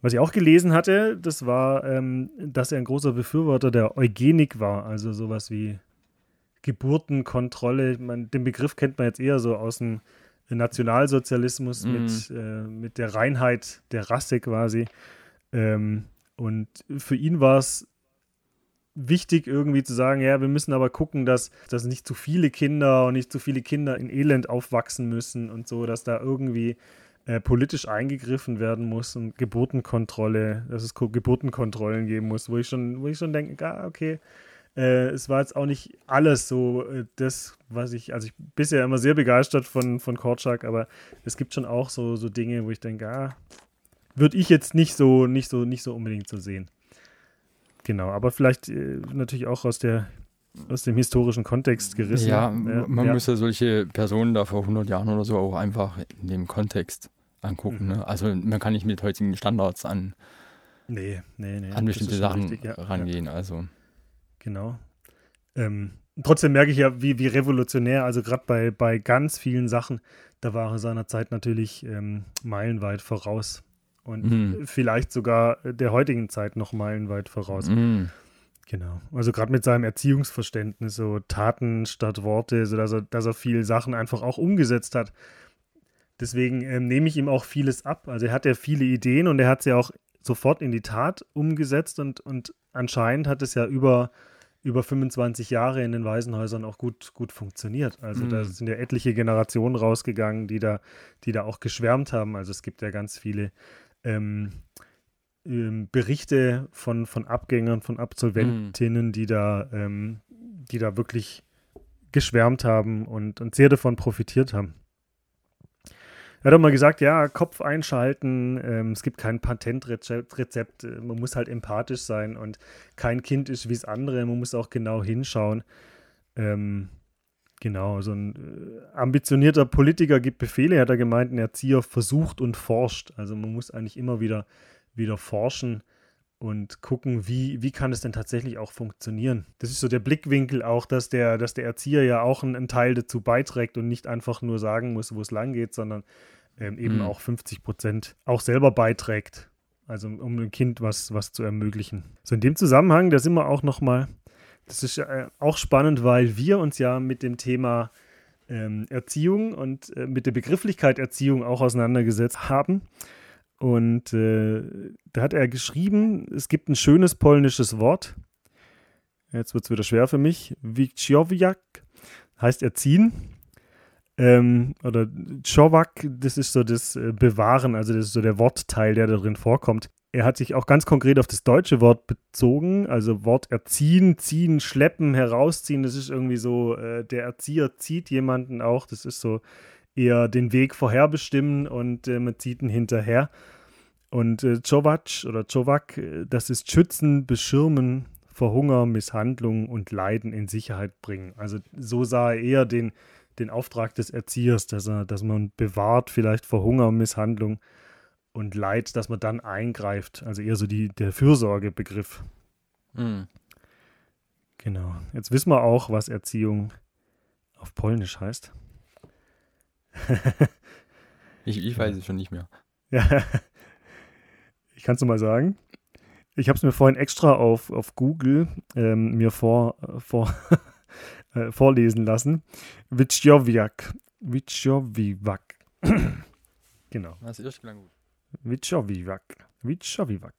Was ich auch gelesen hatte, das war, ähm, dass er ein großer Befürworter der Eugenik war, also sowas wie Geburtenkontrolle. Man, den Begriff kennt man jetzt eher so aus dem Nationalsozialismus mhm. mit, äh, mit der Reinheit der Rasse quasi. Ähm, und für ihn war es wichtig, irgendwie zu sagen, ja, wir müssen aber gucken, dass, dass nicht zu viele Kinder und nicht zu viele Kinder in Elend aufwachsen müssen und so, dass da irgendwie äh, politisch eingegriffen werden muss und Geburtenkontrolle, dass es Geburtenkontrollen geben muss, wo ich schon, wo ich schon denke, ah, okay, äh, es war jetzt auch nicht alles so äh, das, was ich, also ich bin bisher immer sehr begeistert von, von Korczak, aber es gibt schon auch so, so Dinge, wo ich denke, ah, würde ich jetzt nicht so, nicht so, nicht so unbedingt so sehen. Genau, aber vielleicht äh, natürlich auch aus der aus dem historischen Kontext gerissen. Ja, man ja. muss ja solche Personen da vor 100 Jahren oder so auch einfach in dem Kontext angucken. Mhm. Ne? Also man kann nicht mit heutigen Standards an, nee, nee, nee, an bestimmte Sachen richtig, ja, rangehen. Ja. Also. Genau. Ähm, trotzdem merke ich ja, wie, wie revolutionär, also gerade bei, bei ganz vielen Sachen, da war er seiner Zeit natürlich ähm, meilenweit voraus. Und mhm. vielleicht sogar der heutigen Zeit noch meilenweit voraus. Mhm. Genau. Also gerade mit seinem Erziehungsverständnis, so Taten statt Worte, so dass er, dass er viele Sachen einfach auch umgesetzt hat. Deswegen ähm, nehme ich ihm auch vieles ab. Also er hat ja viele Ideen und er hat sie auch sofort in die Tat umgesetzt und, und anscheinend hat es ja über, über 25 Jahre in den Waisenhäusern auch gut, gut funktioniert. Also mhm. da sind ja etliche Generationen rausgegangen, die da, die da auch geschwärmt haben. Also es gibt ja ganz viele ähm, ähm, Berichte von, von Abgängern, von Absolventinnen, mhm. die da, ähm, die da wirklich geschwärmt haben und, und sehr davon profitiert haben. Er hat auch mal gesagt, ja, Kopf einschalten, ähm, es gibt kein Patentrezept, äh, man muss halt empathisch sein und kein Kind ist wie das andere, man muss auch genau hinschauen. Ähm, Genau, so ein äh, ambitionierter Politiker gibt Befehle, hat er gemeint, ein Erzieher versucht und forscht. Also man muss eigentlich immer wieder, wieder forschen und gucken, wie, wie kann es denn tatsächlich auch funktionieren. Das ist so der Blickwinkel auch, dass der, dass der Erzieher ja auch einen, einen Teil dazu beiträgt und nicht einfach nur sagen muss, wo es lang geht, sondern ähm, eben mhm. auch 50 Prozent auch selber beiträgt. Also um dem Kind was, was zu ermöglichen. So in dem Zusammenhang, da sind wir auch nochmal, das ist äh, auch spannend, weil wir uns ja mit dem Thema ähm, Erziehung und äh, mit der Begrifflichkeit Erziehung auch auseinandergesetzt haben. Und äh, da hat er geschrieben, es gibt ein schönes polnisches Wort. Jetzt wird es wieder schwer für mich. Wiciowiak heißt erziehen. Ähm, oder Czowak, das ist so das äh, Bewahren, also das ist so der Wortteil, der da drin vorkommt. Er hat sich auch ganz konkret auf das deutsche Wort bezogen, also Wort erziehen, ziehen, schleppen, herausziehen. Das ist irgendwie so, äh, der Erzieher zieht jemanden auch. Das ist so eher den Weg vorherbestimmen und äh, man zieht ihn hinterher. Und äh, Czovac oder Czowak, äh, das ist schützen, beschirmen vor Hunger, Misshandlung und Leiden in Sicherheit bringen. Also so sah er eher den, den Auftrag des Erziehers, dass, er, dass man bewahrt vielleicht vor Hunger, Misshandlung und Leid, dass man dann eingreift. Also eher so die, der Fürsorgebegriff. Mhm. Genau. Jetzt wissen wir auch, was Erziehung auf Polnisch heißt. ich, ich weiß es schon nicht mehr. Ja, ich kann es mal sagen. Ich habe es mir vorhin extra auf, auf Google ähm, mir vor, vor äh, vorlesen lassen. Wicjowiak. Wicjowiak. genau. Das ist klang gut. Wicjowiak. Wicjowiak.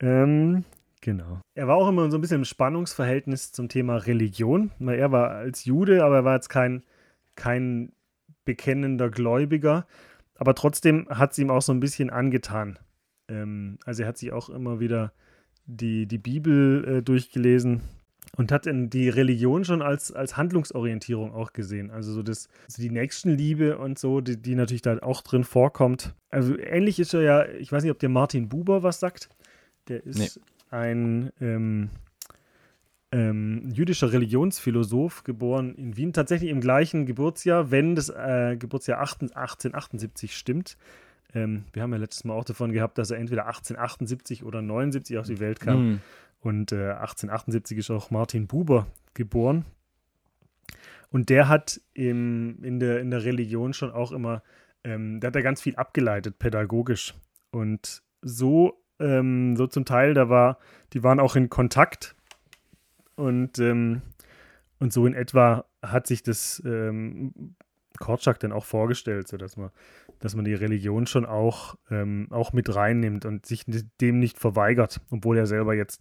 Ähm, genau. Er war auch immer so ein bisschen im Spannungsverhältnis zum Thema Religion. Er war als Jude, aber er war jetzt kein, kein bekennender Gläubiger. Aber trotzdem hat es ihm auch so ein bisschen angetan. Ähm, also er hat sich auch immer wieder die, die Bibel äh, durchgelesen und hat in die Religion schon als, als Handlungsorientierung auch gesehen. Also so das, also die Nächstenliebe und so, die, die natürlich da auch drin vorkommt. Also ähnlich ist er ja, ich weiß nicht, ob der Martin Buber was sagt. Der ist nee. ein ähm, ähm, jüdischer Religionsphilosoph, geboren in Wien, tatsächlich im gleichen Geburtsjahr, wenn das äh, Geburtsjahr 1878 stimmt. Ähm, wir haben ja letztes Mal auch davon gehabt, dass er entweder 1878 oder 79 auf die Welt kam. Mhm. Und äh, 1878 ist auch Martin Buber geboren. Und der hat im, in, der, in der Religion schon auch immer, ähm, da hat er ganz viel abgeleitet, pädagogisch. Und so, ähm, so zum Teil, da war, die waren auch in Kontakt. Und, ähm, und so in etwa hat sich das ähm, Korczak dann auch vorgestellt, sodass man, dass man die Religion schon auch, ähm, auch mit reinnimmt und sich dem nicht verweigert, obwohl er selber jetzt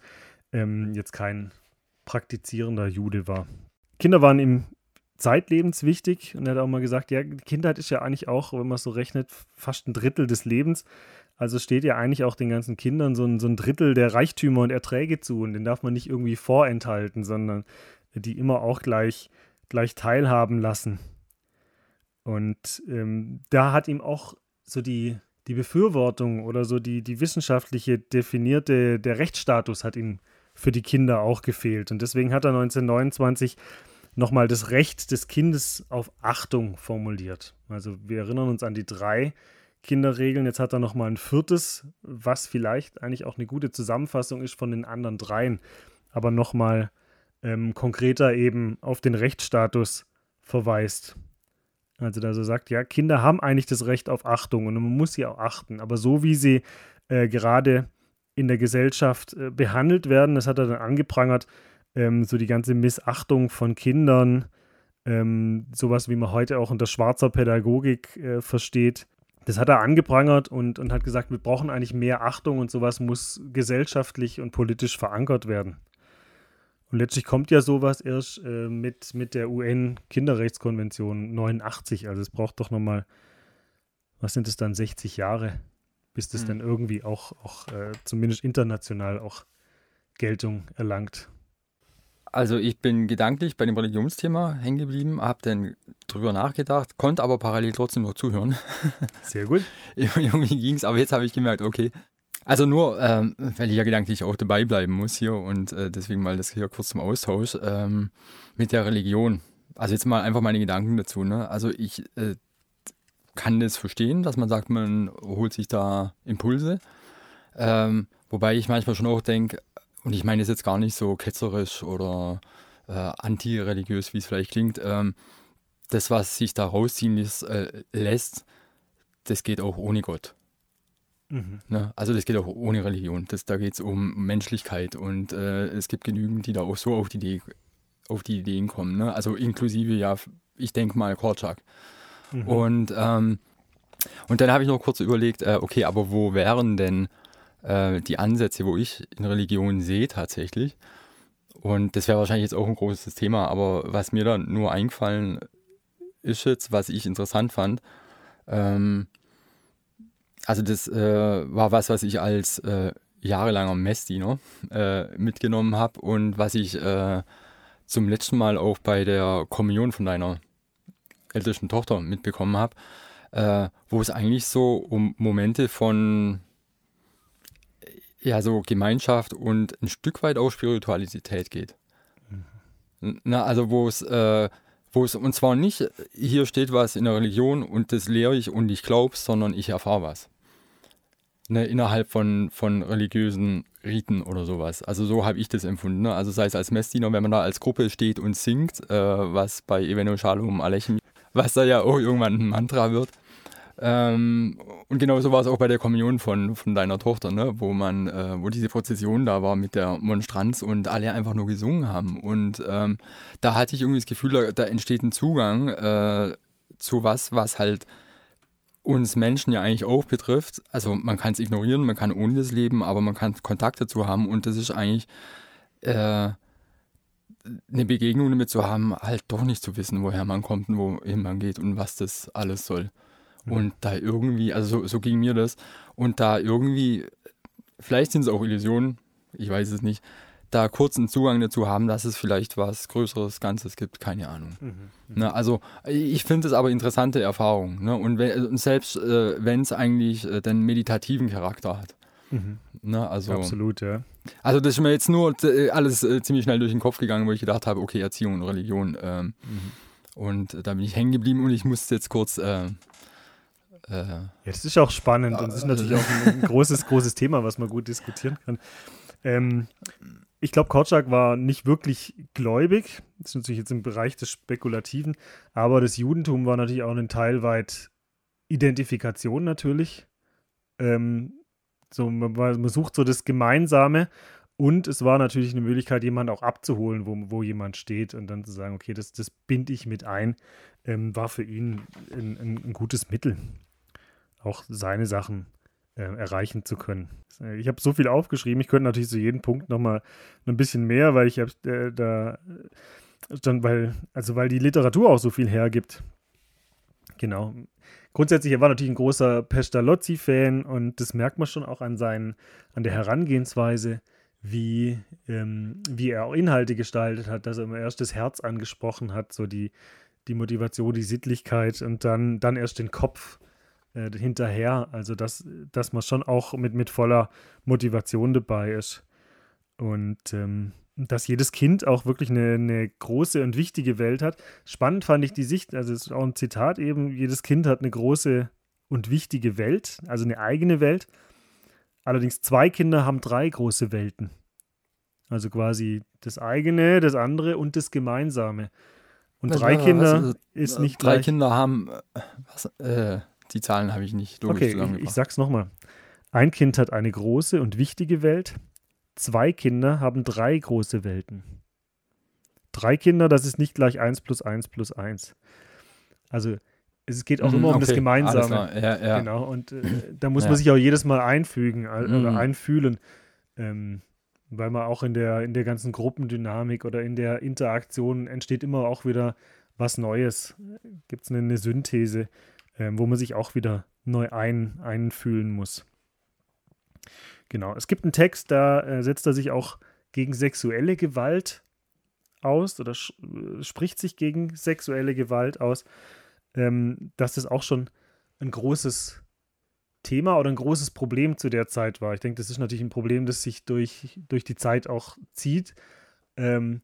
ähm, jetzt kein praktizierender Jude war. Kinder waren ihm zeitlebens wichtig und er hat auch mal gesagt, ja, Kindheit ist ja eigentlich auch, wenn man so rechnet, fast ein Drittel des Lebens. Also steht ja eigentlich auch den ganzen Kindern so ein, so ein Drittel der Reichtümer und Erträge zu und den darf man nicht irgendwie vorenthalten, sondern die immer auch gleich, gleich teilhaben lassen. Und ähm, da hat ihm auch so die, die Befürwortung oder so die, die wissenschaftliche definierte, der Rechtsstatus hat ihm für die Kinder auch gefehlt. Und deswegen hat er 1929 nochmal das Recht des Kindes auf Achtung formuliert. Also wir erinnern uns an die drei Kinderregeln. Jetzt hat er nochmal ein viertes, was vielleicht eigentlich auch eine gute Zusammenfassung ist von den anderen dreien, aber nochmal ähm, konkreter eben auf den Rechtsstatus verweist. Also da so sagt, ja, Kinder haben eigentlich das Recht auf Achtung und man muss sie auch achten, aber so wie sie äh, gerade in der Gesellschaft äh, behandelt werden. Das hat er dann angeprangert, ähm, so die ganze Missachtung von Kindern, ähm, sowas wie man heute auch unter schwarzer Pädagogik äh, versteht. Das hat er angeprangert und, und hat gesagt, wir brauchen eigentlich mehr Achtung und sowas muss gesellschaftlich und politisch verankert werden. Und letztlich kommt ja sowas erst äh, mit, mit der UN-Kinderrechtskonvention 89. Also es braucht doch nochmal, was sind es dann, 60 Jahre, bis das mhm. dann irgendwie auch, auch äh, zumindest international auch Geltung erlangt. Also ich bin gedanklich bei dem Religionsthema hängen geblieben, habe dann drüber nachgedacht, konnte aber parallel trotzdem noch zuhören. Sehr gut. Irgendwie ging es, aber jetzt habe ich gemerkt, okay. Also nur, ähm, weil ich ja gedanklich auch dabei bleiben muss hier und äh, deswegen mal das hier kurz zum Austausch ähm, mit der Religion. also jetzt mal einfach meine Gedanken dazu. Ne? Also ich äh, kann das verstehen, dass man sagt, man holt sich da Impulse. Ähm, wobei ich manchmal schon auch denke, und ich meine es jetzt gar nicht so ketzerisch oder äh, antireligiös, wie es vielleicht klingt, ähm, das, was sich da rausziehen lässt, äh, lässt, das geht auch ohne Gott. Mhm. Ne? Also das geht auch ohne Religion. Das, da geht es um Menschlichkeit und äh, es gibt genügend, die da auch so auf die, Idee, auf die Ideen kommen. Ne? Also inklusive ja, ich denke mal Korczak. Mhm. Und, ähm, und dann habe ich noch kurz überlegt, äh, okay, aber wo wären denn äh, die Ansätze, wo ich in Religion sehe tatsächlich? Und das wäre wahrscheinlich jetzt auch ein großes Thema, aber was mir da nur eingefallen ist jetzt, was ich interessant fand, ähm, also das äh, war was, was ich als äh, jahrelanger Messdiener äh, mitgenommen habe und was ich äh, zum letzten Mal auch bei der Kommunion von deiner ältesten Tochter mitbekommen habe, äh, wo es eigentlich so um Momente von ja so Gemeinschaft und ein Stück weit auch Spiritualität geht. Mhm. Na, also wo es äh, wo es und zwar nicht hier steht was in der Religion und das lehre ich und ich glaube, sondern ich erfahre was ne, innerhalb von, von religiösen Riten oder sowas. Also so habe ich das empfunden. Ne? Also sei es als Messdiener, wenn man da als Gruppe steht und singt, äh, was bei Eveno Shalom Alechem, was da ja auch irgendwann ein Mantra wird. Ähm, und genauso war es auch bei der Kommunion von, von deiner Tochter, ne? wo man, äh, wo diese Prozession da war mit der Monstranz und alle einfach nur gesungen haben. Und ähm, da hatte ich irgendwie das Gefühl, da, da entsteht ein Zugang äh, zu was, was halt uns Menschen ja eigentlich auch betrifft. Also man kann es ignorieren, man kann ohne das leben, aber man kann Kontakt dazu haben und das ist eigentlich äh, eine Begegnung damit zu haben, halt doch nicht zu wissen, woher man kommt und wohin man geht und was das alles soll. Mhm. Und da irgendwie, also so, so ging mir das, und da irgendwie, vielleicht sind es auch Illusionen, ich weiß es nicht, da kurzen Zugang dazu haben, dass es vielleicht was Größeres, Ganzes gibt, keine Ahnung. Mhm. Mhm. Ne, also ich finde es aber interessante Erfahrung. Ne? Und, wenn, und selbst äh, wenn es eigentlich äh, den meditativen Charakter hat. Mhm. Ne, also, Absolut, ja. Also das ist mir jetzt nur äh, alles äh, ziemlich schnell durch den Kopf gegangen, wo ich gedacht habe, okay, Erziehung und Religion. Ähm, mhm. Und da bin ich hängen geblieben und ich musste jetzt kurz äh, äh, ja, das ist auch spannend und das ist natürlich auch ein, ein, großes, großes Thema, was man gut diskutieren kann. Ähm, ich glaube, Korczak war nicht wirklich gläubig. Das ist natürlich jetzt im Bereich des Spekulativen. Aber das Judentum war natürlich auch ein Teil weit Identifikation natürlich. Ähm, so, man, man, sucht so das Gemeinsame. Und es war natürlich eine Möglichkeit, jemanden auch abzuholen, wo, wo jemand steht und dann zu sagen, okay, das, das binde ich mit ein, ähm, war für ihn ein, ein, ein gutes Mittel, auch seine Sachen äh, erreichen zu können. Ich habe so viel aufgeschrieben, ich könnte natürlich zu jedem Punkt nochmal ein bisschen mehr, weil ich habe äh, da dann, weil, also weil die Literatur auch so viel hergibt. Genau. Grundsätzlich, er war natürlich ein großer Pestalozzi-Fan und das merkt man schon auch an seinen, an der Herangehensweise, wie, ähm, wie er auch Inhalte gestaltet hat, dass er immer erst das Herz angesprochen hat, so die, die Motivation, die Sittlichkeit und dann, dann erst den Kopf äh, hinterher. Also, dass, dass man schon auch mit, mit voller Motivation dabei ist. Und ähm, dass jedes Kind auch wirklich eine, eine, große und wichtige Welt hat. Spannend fand ich die Sicht, also es ist auch ein Zitat eben, jedes Kind hat eine große und wichtige Welt, also eine eigene Welt. Allerdings zwei Kinder haben drei große Welten. Also quasi das eigene, das andere und das Gemeinsame. Und drei Kinder was, ist nicht Drei gleich. Kinder haben äh, was, äh, die Zahlen habe ich nicht logisch okay, zusammengebracht. Ich, ich sag's nochmal. Ein Kind hat eine große und wichtige Welt. Zwei Kinder haben drei große Welten. Drei Kinder, das ist nicht gleich 1 plus 1 plus 1. Also es geht auch mhm, immer um okay, das Gemeinsame. Ja, ja. Genau, und äh, da muss ja. man sich auch jedes Mal einfügen äh, mhm. oder einfühlen. Ähm, weil man auch in der, in der ganzen Gruppendynamik oder in der Interaktion entsteht immer auch wieder was Neues. Gibt es eine, eine Synthese ähm, wo man sich auch wieder neu ein, einfühlen muss. Genau, es gibt einen Text, da äh, setzt er sich auch gegen sexuelle Gewalt aus oder äh, spricht sich gegen sexuelle Gewalt aus, ähm, dass das auch schon ein großes Thema oder ein großes Problem zu der Zeit war. Ich denke, das ist natürlich ein Problem, das sich durch, durch die Zeit auch zieht. Ähm,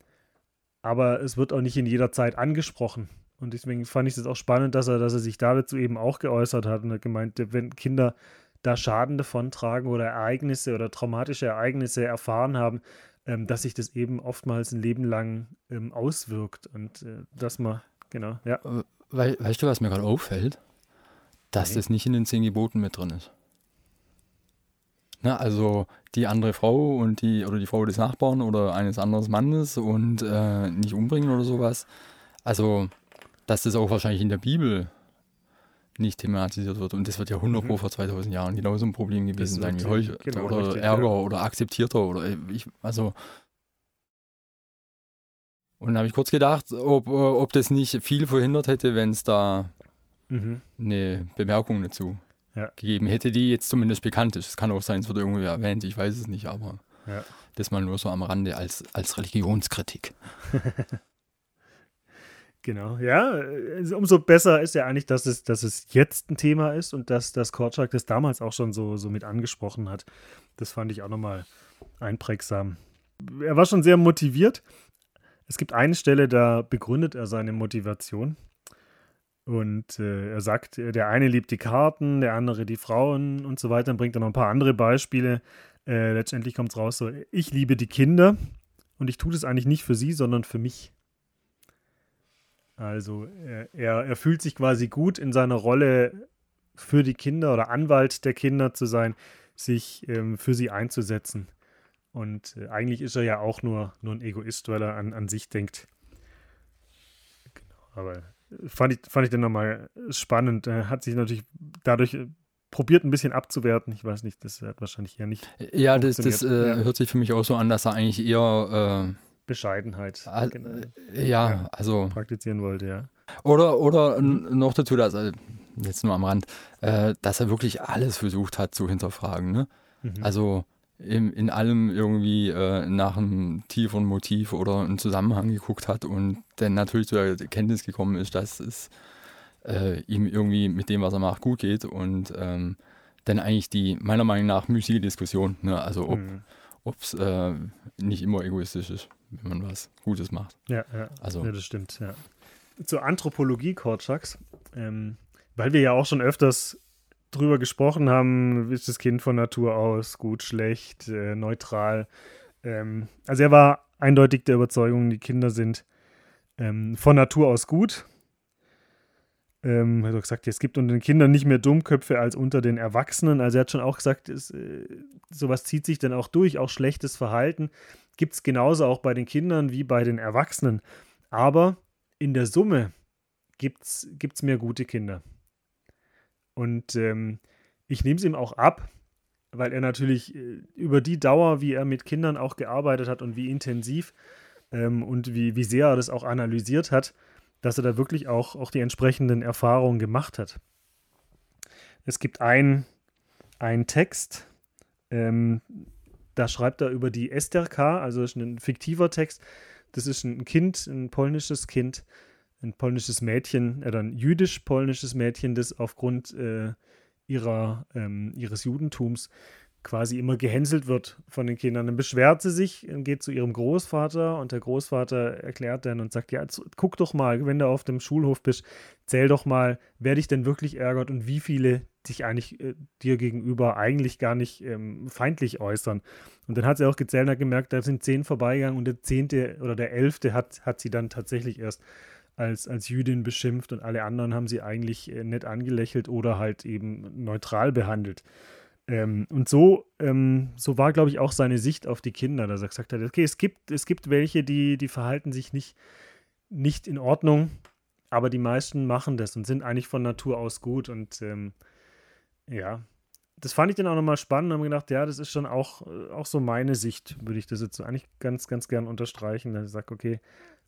aber es wird auch nicht in jeder Zeit angesprochen. Und deswegen fand ich es auch spannend, dass er, dass er sich dazu eben auch geäußert hat und hat gemeint, wenn Kinder da Schaden davontragen oder Ereignisse oder traumatische Ereignisse erfahren haben, ähm, dass sich das eben oftmals ein Leben lang ähm, auswirkt und äh, dass man, genau, ja. Äh, We weißt du, was mir gerade auffällt? Dass okay. das nicht in den zehn Geboten mit drin ist. Na, also die andere Frau und die oder die Frau des Nachbarn oder eines anderen Mannes und äh, nicht umbringen oder sowas. Also, dass das auch wahrscheinlich in der Bibel nicht thematisiert wird. Und das wird ja 100 mhm. vor 2000 Jahren genauso ein Problem gewesen sein wie heute. Genau oder richtig, Ärger ja. oder akzeptierter oder ich, also. Und dann habe ich kurz gedacht, ob, ob das nicht viel verhindert hätte, wenn es da mhm. eine Bemerkung dazu ja. gegeben hätte, die jetzt zumindest bekannt ist. Es kann auch sein, es wird irgendwie erwähnt, ich weiß es nicht, aber ja. das mal nur so am Rande als, als Religionskritik. Genau, ja. Umso besser ist ja eigentlich, dass es, dass es jetzt ein Thema ist und dass, dass Korczak das damals auch schon so, so mit angesprochen hat. Das fand ich auch nochmal einprägsam. Er war schon sehr motiviert. Es gibt eine Stelle, da begründet er seine Motivation. Und äh, er sagt, der eine liebt die Karten, der andere die Frauen und so weiter. Dann bringt er noch ein paar andere Beispiele. Äh, letztendlich kommt es raus so, ich liebe die Kinder und ich tue das eigentlich nicht für sie, sondern für mich. Also er, er fühlt sich quasi gut in seiner Rolle für die Kinder oder Anwalt der Kinder zu sein, sich ähm, für sie einzusetzen. Und äh, eigentlich ist er ja auch nur, nur ein Egoist, weil er an, an sich denkt. Genau, aber fand ich, fand ich dann nochmal spannend. Er hat sich natürlich dadurch äh, probiert, ein bisschen abzuwerten. Ich weiß nicht, das hat wahrscheinlich eher nicht. Ja, das, das äh, ja. hört sich für mich auch so an, dass er eigentlich eher. Äh Bescheidenheit ah, ja, ja, also praktizieren wollte, ja. Oder, oder noch dazu, dass er, jetzt nur am Rand, äh, dass er wirklich alles versucht hat zu hinterfragen. Ne? Mhm. Also in, in allem irgendwie äh, nach einem tieferen Motiv oder einem Zusammenhang geguckt hat und dann natürlich zur Erkenntnis gekommen ist, dass es äh, ihm irgendwie mit dem, was er macht, gut geht und ähm, dann eigentlich die meiner Meinung nach müßige Diskussion, ne? also ob es mhm. äh, nicht immer egoistisch ist wenn man was Gutes macht. Ja, ja. Also. ja das stimmt, ja. Zur Anthropologie Korczaks, ähm, weil wir ja auch schon öfters drüber gesprochen haben, ist das Kind von Natur aus gut, schlecht, äh, neutral. Ähm, also er war eindeutig der Überzeugung, die Kinder sind ähm, von Natur aus gut. Ähm, er hat gesagt, es gibt unter den Kindern nicht mehr Dummköpfe als unter den Erwachsenen. Also er hat schon auch gesagt, es, äh, sowas zieht sich dann auch durch, auch schlechtes Verhalten gibt es genauso auch bei den Kindern wie bei den Erwachsenen. Aber in der Summe gibt es mehr gute Kinder. Und ähm, ich nehme es ihm auch ab, weil er natürlich äh, über die Dauer, wie er mit Kindern auch gearbeitet hat und wie intensiv ähm, und wie, wie sehr er das auch analysiert hat, dass er da wirklich auch, auch die entsprechenden Erfahrungen gemacht hat. Es gibt einen Text, ähm, da schreibt er über die Esterka, also ist ein fiktiver Text. Das ist ein Kind, ein polnisches Kind, ein polnisches Mädchen, oder ein jüdisch-polnisches Mädchen, das aufgrund äh, ihrer, ähm, ihres Judentums quasi immer gehänselt wird von den Kindern. Dann beschwert sie sich und geht zu ihrem Großvater und der Großvater erklärt dann und sagt, ja, guck doch mal, wenn du auf dem Schulhof bist, zähl doch mal, wer dich denn wirklich ärgert und wie viele dich eigentlich äh, dir gegenüber eigentlich gar nicht ähm, feindlich äußern. Und dann hat sie auch gezählt und hat gemerkt, da sind zehn vorbeigegangen und der zehnte oder der elfte hat, hat sie dann tatsächlich erst als, als Jüdin beschimpft und alle anderen haben sie eigentlich äh, nett angelächelt oder halt eben neutral behandelt. Ähm, und so, ähm, so war, glaube ich, auch seine Sicht auf die Kinder, dass er gesagt hat, okay, es gibt, es gibt welche, die, die verhalten sich nicht, nicht in Ordnung, aber die meisten machen das und sind eigentlich von Natur aus gut. Und ähm, ja, das fand ich dann auch nochmal spannend und habe gedacht, ja, das ist schon auch, äh, auch so meine Sicht, würde ich das jetzt eigentlich ganz, ganz gern unterstreichen, dass ich sage, okay,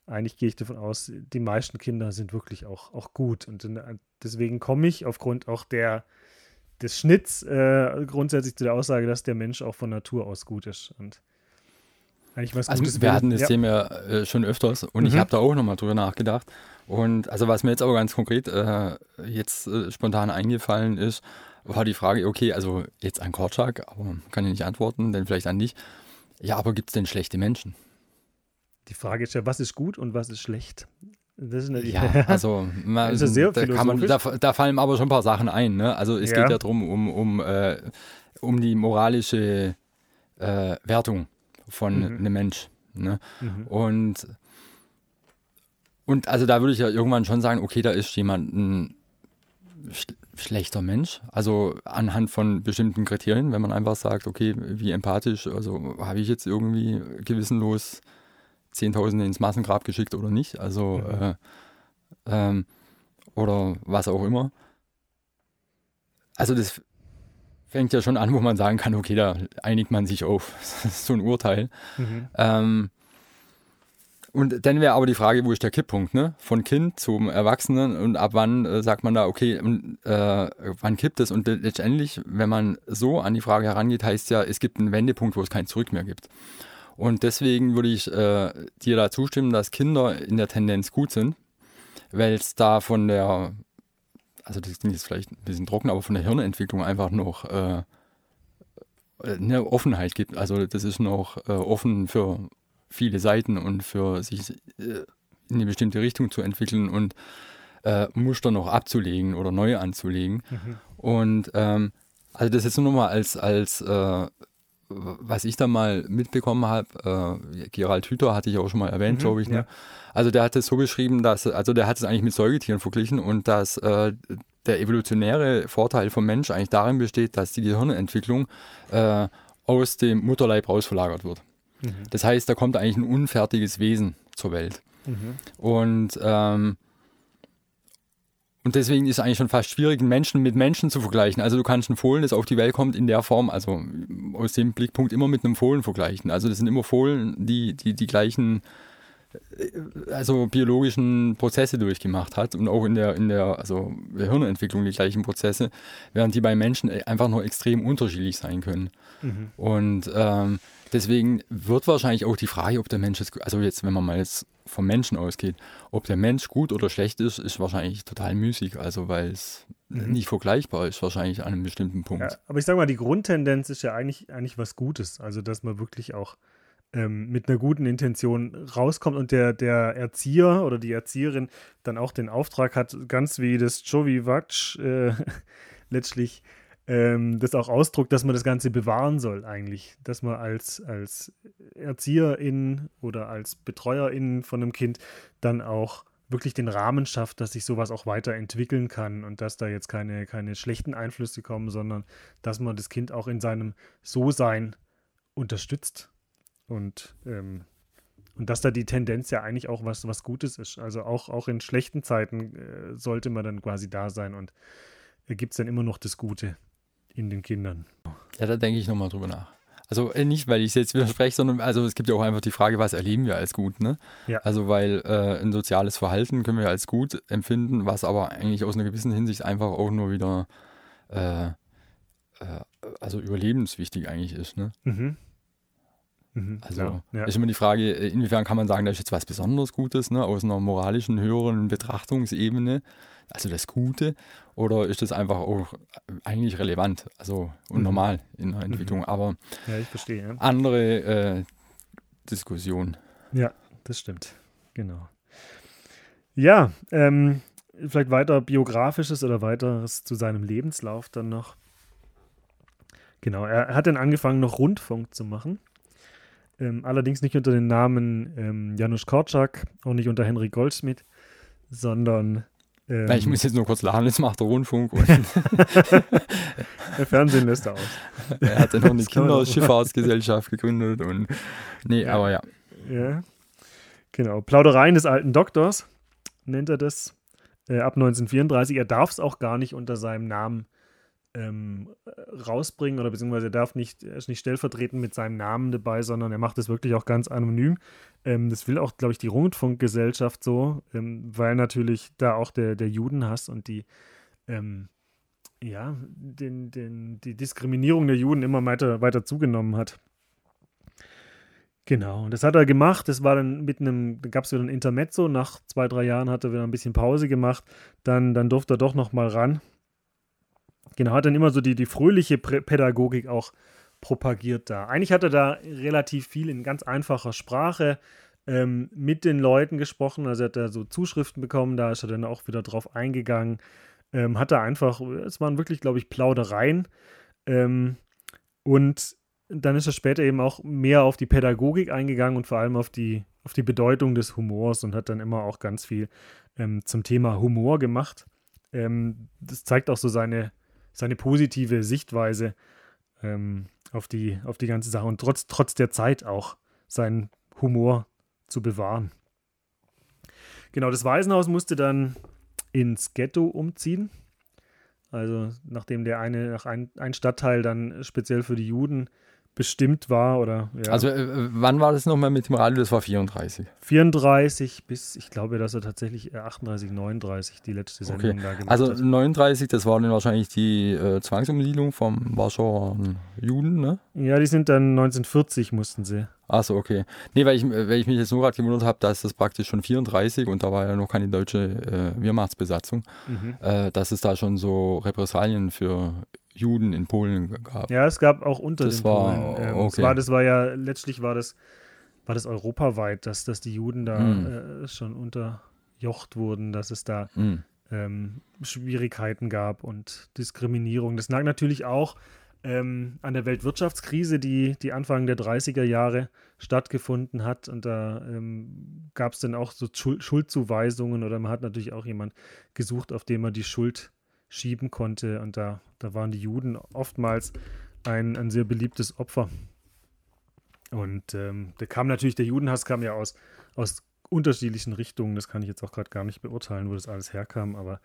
eigentlich gehe ich davon aus, die meisten Kinder sind wirklich auch, auch gut. Und äh, deswegen komme ich aufgrund auch der, des Schnitts äh, grundsätzlich zu der Aussage, dass der Mensch auch von Natur aus gut ist. Und eigentlich was also Gutes wir hatten das ja. Thema äh, schon öfters und mhm. ich habe da auch nochmal drüber nachgedacht. Und also was mir jetzt aber ganz konkret äh, jetzt äh, spontan eingefallen ist, war die Frage, okay, also jetzt an Korczak, aber kann ich nicht antworten, denn vielleicht an dich. Ja, aber gibt es denn schlechte Menschen? Die Frage ist ja, was ist gut und was ist schlecht? Das ist eine, ja, also man, das ist sehr da, kann man, da, da, fallen aber schon ein paar Sachen ein. Ne? Also es ja. geht ja darum, um, um, äh, um die moralische äh, Wertung von mhm. einem Mensch. Ne? Mhm. Und, und also da würde ich ja irgendwann schon sagen, okay, da ist jemand ein sch schlechter Mensch. Also anhand von bestimmten Kriterien, wenn man einfach sagt, okay, wie empathisch, also habe ich jetzt irgendwie gewissenlos Zehntausende ins Massengrab geschickt oder nicht. Also mhm. äh, ähm, oder was auch immer. Also das fängt ja schon an, wo man sagen kann, okay, da einigt man sich auf so ein Urteil. Mhm. Ähm, und dann wäre aber die Frage, wo ist der Kipppunkt, ne? Von Kind zum Erwachsenen und ab wann äh, sagt man da, okay, äh, wann kippt es? Und letztendlich, wenn man so an die Frage herangeht, heißt ja, es gibt einen Wendepunkt, wo es kein Zurück mehr gibt. Und deswegen würde ich äh, dir da zustimmen, dass Kinder in der Tendenz gut sind, weil es da von der, also das klingt jetzt vielleicht ein bisschen trocken, aber von der Hirnentwicklung einfach noch äh, eine Offenheit gibt. Also das ist noch äh, offen für viele Seiten und für sich äh, in eine bestimmte Richtung zu entwickeln und äh, Muster noch abzulegen oder neu anzulegen. Mhm. Und ähm, also das jetzt nur noch mal als, als äh, was ich da mal mitbekommen habe, äh, Gerald Hüther hatte ich auch schon mal erwähnt, mhm, glaube ich. Ne? Ja. Also der hat es so beschrieben, dass, also der hat es eigentlich mit Säugetieren verglichen und dass äh, der evolutionäre Vorteil vom Mensch eigentlich darin besteht, dass die Gehirnentwicklung äh, aus dem Mutterleib raus verlagert wird. Mhm. Das heißt, da kommt eigentlich ein unfertiges Wesen zur Welt. Mhm. Und ähm, und deswegen ist es eigentlich schon fast schwierig, einen Menschen mit Menschen zu vergleichen. Also du kannst einen Fohlen, das auf die Welt kommt, in der Form, also aus dem Blickpunkt immer mit einem Fohlen vergleichen. Also das sind immer Fohlen, die die, die gleichen also biologischen Prozesse durchgemacht hat und auch in der, in der also Hirnentwicklung die gleichen Prozesse, während die bei Menschen einfach noch extrem unterschiedlich sein können. Mhm. Und ähm, deswegen wird wahrscheinlich auch die Frage, ob der Mensch jetzt, also jetzt, wenn man mal jetzt vom Menschen ausgeht, ob der Mensch gut oder schlecht ist, ist wahrscheinlich total müßig, also weil es mhm. nicht vergleichbar ist, wahrscheinlich an einem bestimmten Punkt. Ja, aber ich sage mal, die Grundtendenz ist ja eigentlich, eigentlich was Gutes, also dass man wirklich auch ähm, mit einer guten Intention rauskommt und der, der Erzieher oder die Erzieherin dann auch den Auftrag hat, ganz wie das Jovi Watch äh, letztlich ähm, das auch ausdruckt, dass man das Ganze bewahren soll eigentlich. Dass man als, als Erzieherin oder als Betreuerin von einem Kind dann auch wirklich den Rahmen schafft, dass sich sowas auch weiterentwickeln kann und dass da jetzt keine, keine schlechten Einflüsse kommen, sondern dass man das Kind auch in seinem So-Sein unterstützt und, ähm, und dass da die Tendenz ja eigentlich auch was, was Gutes ist. Also auch, auch in schlechten Zeiten äh, sollte man dann quasi da sein und äh, gibt es dann immer noch das Gute in den Kindern. Ja, da denke ich nochmal drüber nach. Also äh, nicht, weil ich es jetzt widerspreche, sondern also es gibt ja auch einfach die Frage, was erleben wir als gut, ne? Ja. Also weil äh, ein soziales Verhalten können wir als gut empfinden, was aber eigentlich aus einer gewissen Hinsicht einfach auch nur wieder äh, äh, also überlebenswichtig eigentlich ist, ne? Mhm. Mhm, also ja, ja. ist immer die Frage, äh, inwiefern kann man sagen, da ist jetzt was besonders Gutes, ne, aus einer moralischen, höheren Betrachtungsebene, also das Gute, oder ist das einfach auch eigentlich relevant, also und mhm. normal in der mhm. Entwicklung, aber ja, ich verstehe, ja. andere äh, Diskussion. Ja, das stimmt, genau. Ja, ähm, vielleicht weiter biografisches oder weiteres zu seinem Lebenslauf dann noch. Genau, er hat dann angefangen, noch Rundfunk zu machen. Ähm, allerdings nicht unter dem Namen ähm, Janusz Korczak, auch nicht unter Henry Goldschmidt, sondern. Ähm, ich muss jetzt nur kurz lachen, jetzt macht der Rundfunk. der Fernsehen lässt er aus. Er hat dann noch eine Kinderschifffahrtsgesellschaft gegründet und. Nee, ja. aber ja. Ja. Genau. Plaudereien des alten Doktors nennt er das. Äh, ab 1934. Er darf es auch gar nicht unter seinem Namen ähm, rausbringen oder beziehungsweise er darf nicht, er ist nicht stellvertretend mit seinem Namen dabei, sondern er macht es wirklich auch ganz anonym. Ähm, das will auch, glaube ich, die Rundfunkgesellschaft so, ähm, weil natürlich da auch der, der Judenhass und die, ähm, ja, den, den, die Diskriminierung der Juden immer weiter, weiter zugenommen hat. Genau, und das hat er gemacht. Das war dann mit einem, da gab es wieder ein Intermezzo. Nach zwei, drei Jahren hat er wieder ein bisschen Pause gemacht. Dann, dann durfte er doch nochmal ran. Genau, hat dann immer so die, die fröhliche Pädagogik auch propagiert da. Eigentlich hat er da relativ viel in ganz einfacher Sprache ähm, mit den Leuten gesprochen. Also er hat da so Zuschriften bekommen, da ist er dann auch wieder drauf eingegangen. Ähm, hat er einfach, es waren wirklich, glaube ich, Plaudereien. Ähm, und dann ist er später eben auch mehr auf die Pädagogik eingegangen und vor allem auf die, auf die Bedeutung des Humors und hat dann immer auch ganz viel ähm, zum Thema Humor gemacht. Ähm, das zeigt auch so seine, seine positive Sichtweise ähm, auf, die, auf die ganze Sache und trotz, trotz der Zeit auch seinen Humor zu bewahren. Genau, das Waisenhaus musste dann ins Ghetto umziehen. Also nachdem der eine, nach ein, ein Stadtteil dann speziell für die Juden bestimmt war oder ja. Also äh, wann war das nochmal mit dem Radio? Das war 34. 34 bis, ich glaube, dass er tatsächlich 38, äh, 39 die letzte Sendung okay. da gemacht also, hat. Also 39, das war dann wahrscheinlich die äh, Zwangsumsiedlung vom Warschauer Juden, ne? Ja, die sind dann 1940 mussten sie. Achso, okay. Nee, weil ich, weil ich mich jetzt nur gerade gewundert habe, dass das praktisch schon 34 und da war ja noch keine deutsche äh, Wehrmachtsbesatzung, mhm. äh, dass es da schon so Repressalien für Juden in Polen gab. Ja, es gab auch unter das den war, Polen. Ähm, okay. das, war, das war ja, letztlich war das, war das europaweit, dass, dass die Juden da hm. äh, schon unterjocht wurden, dass es da hm. ähm, Schwierigkeiten gab und Diskriminierung. Das lag natürlich auch ähm, an der Weltwirtschaftskrise, die, die Anfang der 30er Jahre stattgefunden hat. Und da ähm, gab es dann auch so Schuldzuweisungen oder man hat natürlich auch jemand gesucht, auf dem man die Schuld schieben konnte. Und da, da waren die Juden oftmals ein, ein sehr beliebtes Opfer. Und ähm, da kam natürlich, der Judenhass kam ja aus, aus unterschiedlichen Richtungen. Das kann ich jetzt auch gerade gar nicht beurteilen, wo das alles herkam. Aber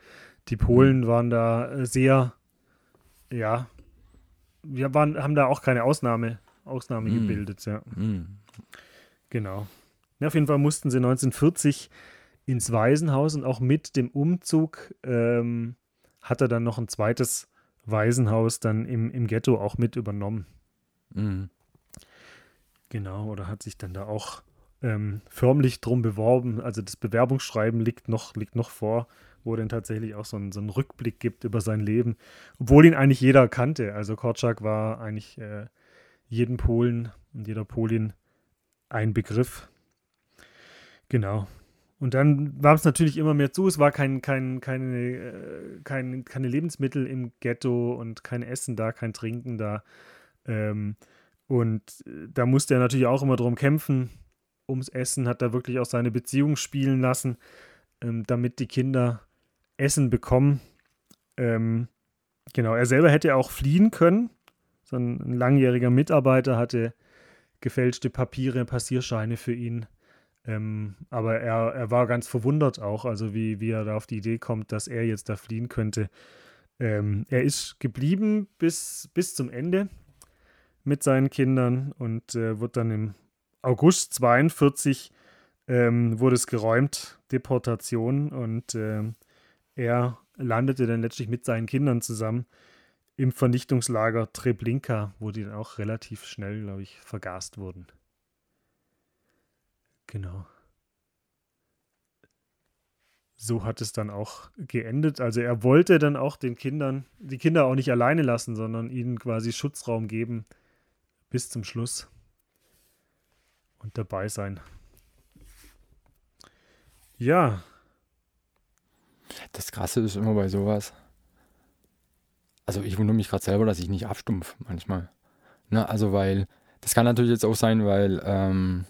die Polen mhm. waren da äh, sehr, ja, wir waren, haben da auch keine Ausnahme, Ausnahme mm. gebildet, ja. Mm. Genau. Ja, auf jeden Fall mussten sie 1940 ins Waisenhaus und auch mit dem Umzug ähm, hat er dann noch ein zweites Waisenhaus dann im, im Ghetto auch mit übernommen. Mhm. Genau, oder hat sich dann da auch ähm, förmlich drum beworben. Also das Bewerbungsschreiben liegt noch, liegt noch vor, wo dann tatsächlich auch so ein, so einen Rückblick gibt über sein Leben, obwohl ihn eigentlich jeder kannte. Also Korczak war eigentlich äh, jedem Polen und jeder Polin ein Begriff. Genau. Und dann war es natürlich immer mehr zu. Es war kein, kein, keine, äh, kein, keine Lebensmittel im Ghetto und kein Essen da, kein Trinken da. Ähm, und äh, da musste er natürlich auch immer drum kämpfen. Ums Essen hat er wirklich auch seine Beziehung spielen lassen, ähm, damit die Kinder Essen bekommen. Ähm, genau, er selber hätte auch fliehen können. So ein langjähriger Mitarbeiter hatte gefälschte Papiere, Passierscheine für ihn ähm, aber er, er war ganz verwundert auch, also wie, wie er da auf die Idee kommt, dass er jetzt da fliehen könnte. Ähm, er ist geblieben bis, bis zum Ende mit seinen Kindern und äh, wird dann im August 42 ähm, wurde es geräumt, Deportation und äh, er landete dann letztlich mit seinen Kindern zusammen im Vernichtungslager Treblinka, wo die dann auch relativ schnell, glaube ich, vergast wurden. Genau. So hat es dann auch geendet. Also er wollte dann auch den Kindern, die Kinder auch nicht alleine lassen, sondern ihnen quasi Schutzraum geben bis zum Schluss und dabei sein. Ja. Das Krasse ist immer bei sowas. Also ich wundere mich gerade selber, dass ich nicht abstumpf manchmal. Ne, also weil, das kann natürlich jetzt auch sein, weil ähm,